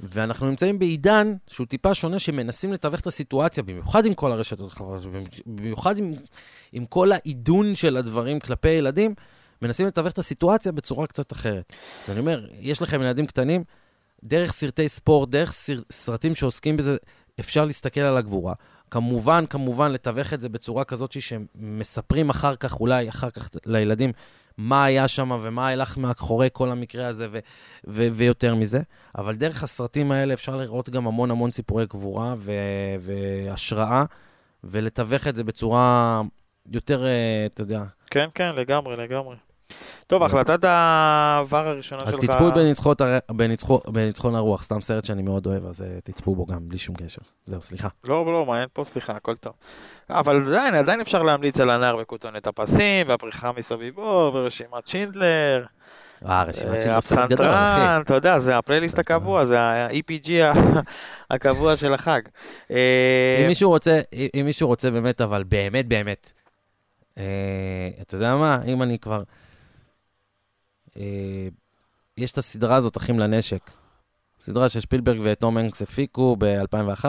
ואנחנו נמצאים בעידן שהוא טיפה שונה, שמנסים לתווך את הסיטואציה, במיוחד עם כל הרשתות החברות, במיוחד עם, עם כל העידון של הדברים כלפי ילדים, מנסים לתווך את הסיטואציה בצורה קצת אחרת. אז אני אומר, יש לכם ילדים קטנים, דרך סרטי ספורט, דרך סר, סרטים שעוסקים בזה, אפשר להסתכל על הגבורה. כמובן, כמובן, לתווך את זה בצורה כזאת שמספרים אחר כך, אולי אחר כך לילדים, מה היה שם ומה הלך מאחורי כל המקרה הזה ו- ו- ויותר מזה. אבל דרך הסרטים האלה אפשר לראות גם המון המון סיפורי גבורה ו- והשראה, ולתווך את זה בצורה יותר, אה, אתה יודע, כן, כן, לגמרי, לגמרי. טוב, החלטת העבר הראשונה אז שלך... תצפו בניצחון, הר... בניצחון, הרוח, סתם סרט שאני מאוד אוהב, אז uh, תצפו בו גם, בלי שום קשר. זהו, סליחה. לא, לא, מה, אין פה סליחה, הכל טוב. אבל עדיין, עדיין אפשר להמליץ על הנער בכותונת הפסים, והפריחה מסביבו, ורשימת שינדלר. אה, רשימת אה, גדול, הפסנתרן. אתה יודע, זה הפלייליסט. הקבוע, זה ה-EPG (laughs) הקבוע של החג. אה, אם מישהו רוצה, אם מישהו רוצה באמת, אבל באמת, באמת, אה, אתה יודע מה, אם אני כבר... אה, יש את הסדרה הזאת, אחים לנשק. סדרה ששפילברג וטום הנקס הפיקו ב-2001,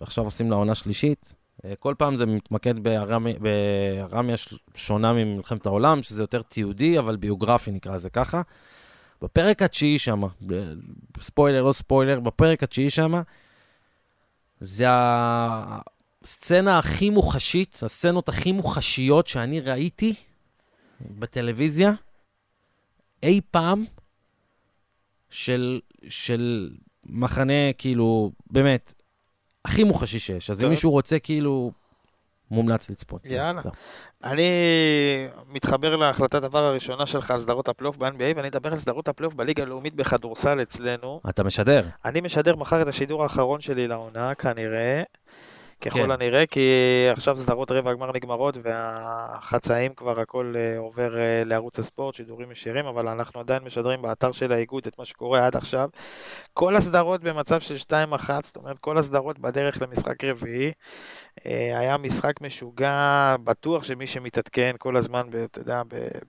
עכשיו עושים לה עונה שלישית. אה, כל פעם זה מתמקד בארמי- בארמיה שונה ממלחמת העולם, שזה יותר תיעודי, אבל ביוגרפי נקרא לזה ככה. בפרק התשיעי שם, ב- ספוילר, לא ספוילר, בפרק התשיעי שם, זה הסצנה הכי מוחשית, הסצנות הכי מוחשיות שאני ראיתי בטלוויזיה אי פעם של, של מחנה, כאילו, באמת, הכי מוחשי שיש. אז אם טוב. מישהו רוצה, כאילו, מומלץ לצפות. יאללה. זהו. אני מתחבר להמלצת עבר הראשונה שלך על סדרות הפלייאוף ב-NBA, ואני אדבר על סדרות הפלייאוף בליגה הלאומית בכדורסל אצלנו. אתה משדר. אני משדר מחר את השידור האחרון שלי לעונה, כנראה. ככל כן. הנראה, כי עכשיו סדרות רבע הגמר נגמרות והחצאים כבר הכל אה, עובר אה, לערוץ הספורט, שידורים ישירים, אבל אנחנו עדיין משדרים באתר של האיגוד את מה שקורה עד עכשיו. כל הסדרות במצב של 2-1, זאת אומרת כל הסדרות בדרך למשחק רביעי. אה, היה משחק משוגע, בטוח שמי שמתעדכן כל הזמן, אתה יודע,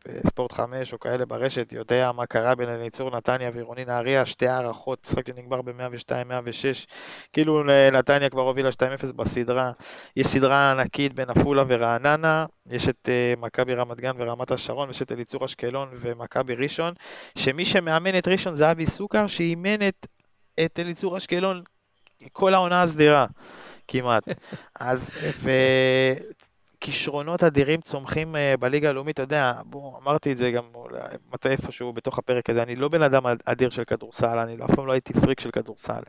בספורט 5 או כאלה ברשת, יודע מה קרה בין אליצור נתניה ועירוני נהריה, שתי הערכות, משחק שנגמר ב-102-106, כאילו נתניה כבר הובילה 2-0 בסדרה. יש סדרה ענקית בין עפולה ורעננה, יש את אה, מכבי רמת גן ורמת השרון, ויש את אליצור אשקלון ומכבי ראשון, שמי שמאמן את ראשון זה אבי סוכר, שאימן את, את אליצור אשקלון כל העונה הסדירה. כמעט. אז, וכישרונות אדירים צומחים אה, בליגה הלאומית, אתה יודע, בוא, אמרתי את זה גם אולי מתי איפשהו בתוך הפרק הזה, אני לא בן אדם אדיר של כדורסל, אני לא- אף פעם לא הייתי פריק של כדורסל.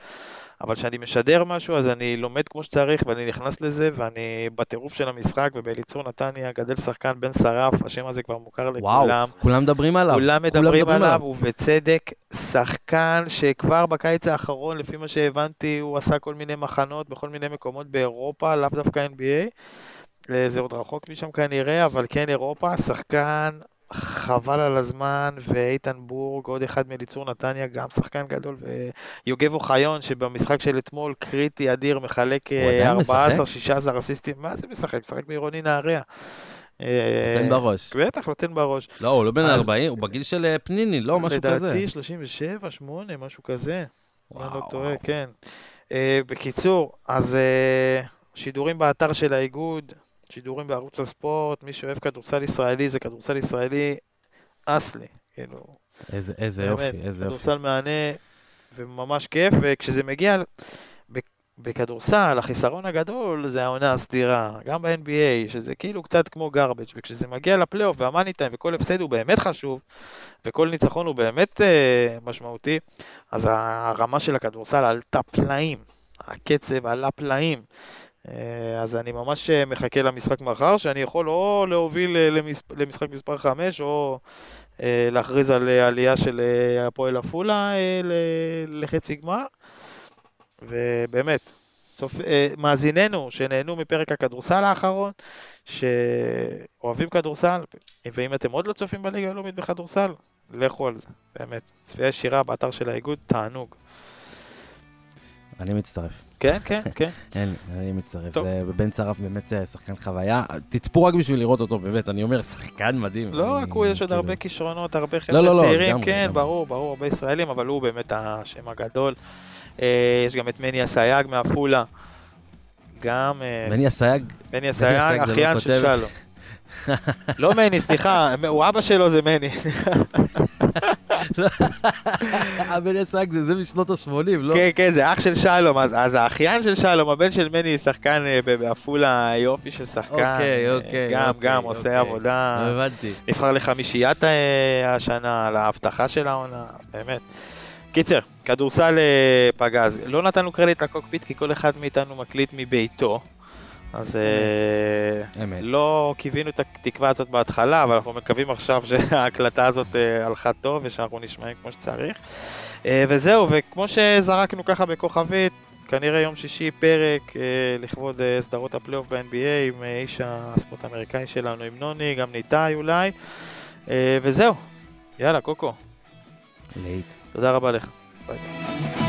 אבל כשאני משדר משהו, אז אני לומד כמו שצריך, ואני נכנס לזה, ואני בטירוף של המשחק, ובאליצור נתניה גדל שחקן בן שרף, השם הזה כבר מוכר וואו, לכולם. כולם מדברים עליו. כולם מדברים עליו, ובצדק, שחקן שכבר בקיץ האחרון, לפי מה שהבנתי, הוא עשה כל מיני מחנות בכל מיני מקומות באירופה, לאו דווקא NBA. אה, זה עוד רחוק משם כנראה, אבל כן אירופה, שחקן חבל על הזמן, ואיתן בורג, עוד אחד מאליצור נתניה, גם שחקן גדול, ויוגב אוחיון, שבמשחק של אתמול, קריטי, אדיר, מחלק הוא אה, עדיין משחק? 14-16 אסיסטים, מה זה משחק? משחק בעירוני נהריה. אה, נותן בראש. בטח, נותן בראש. לא, הוא לא בן אז- 40, הוא בגיל של פניני, לא, משהו כזה. לדעתי 37, 8, משהו כזה. אם אני לא טועה. כן. בקיצור, אז שידורים באתר של האיגוד, שידורים בערוץ הספורט, מי שאוהב כדורסל ישראלי זה כדורסל ישראלי אסלי, כאילו, איזה איזה באמת, יופי, איזה יופי. כדורסל מהנה וממש כיף, וכשזה מגיע בכדורסל, החיסרון הגדול זה העונה הסדירה, גם ב-NBA, שזה כאילו קצת כמו garbage, וכשזה מגיע לפלייאוף והמאני טיים וכל הפסד הוא באמת חשוב, וכל ניצחון הוא באמת אה, משמעותי, אז הרמה של הכדורסל עלתה פלאים, הקצב עלה פלאים. אה, אז אני ממש אה, מחכה למשחק מחר, שאני יכול או להוביל אה. למשחק מספר 5, או להכריז על עלייה של הפועל עפולה לחצי גמר. ובאמת, צופ... מאזיננו שנהנו מפרק הכדורסל האחרון, שאוהבים כדורסל, ואם אתם עוד לא צופים בליגה הלאומית בכדורסל, לכו על זה, באמת. צפייה ישירה באתר של האיגוד, תענוג. אני מצטרף. כן, כן, כן. (laughs) אין, אני מצטרף. טוב. זה בן צרף באמת אה, שחקן חוויה. תצפו רק בשביל לראות אותו, באמת, אני אומר, (laughs) שחקן מדהים. לא רק הוא, יש עוד כאילו- הרבה כישרונות, הרבה לא, חבר'ה לא, לא, צעירים, לגמרי, כן. ברור, ברור, הרבה ישראלים, אבל הוא באמת השם הגדול. אה, יש גם את מני אסייג מעפולה. גם... אה, מני אסייג, מני אסייג לא אחיין של. שלום. לא מני, סליחה, הוא אבא שלו זה מני. הבן יסק זה, זה משנות ה-80, לא? כן, כן, זה אח של שלום, אז, אז האחיין של שלום, הבן של מני, שחקן אה, בעפולה, יופי של שחקן. אוקיי, אה, אוקיי, גם, אוקיי, גם עושה אוקיי. עבודה. לא הבנתי. נבחר לחמישיית אה, השנה, על ההבטחה של העונה, באמת. קיצר, כדורסל פגז. לא נתנו קרדיט לקוקפיט כי כל אחד מאיתנו מקליט מביתו. אז אה, אמת. לא קיווינו את התקווה הזאת בהתחלה, אבל אנחנו מקווים עכשיו שההקלטה הזאת אה, הלכה טוב ושאנחנו נשמעים כמו שצריך. אה, וזהו, וכמו שזרקנו ככה בכוכבית, כנראה יום שישי פרק לכבוד סדרות הפלייאוף ב-NBA עם איש הספורט האמריקאי שלנו, עם נוני, גם ניתאי אולי. וזהו, יאללה, קוקו, להיט. תודה רבה לך. ביי.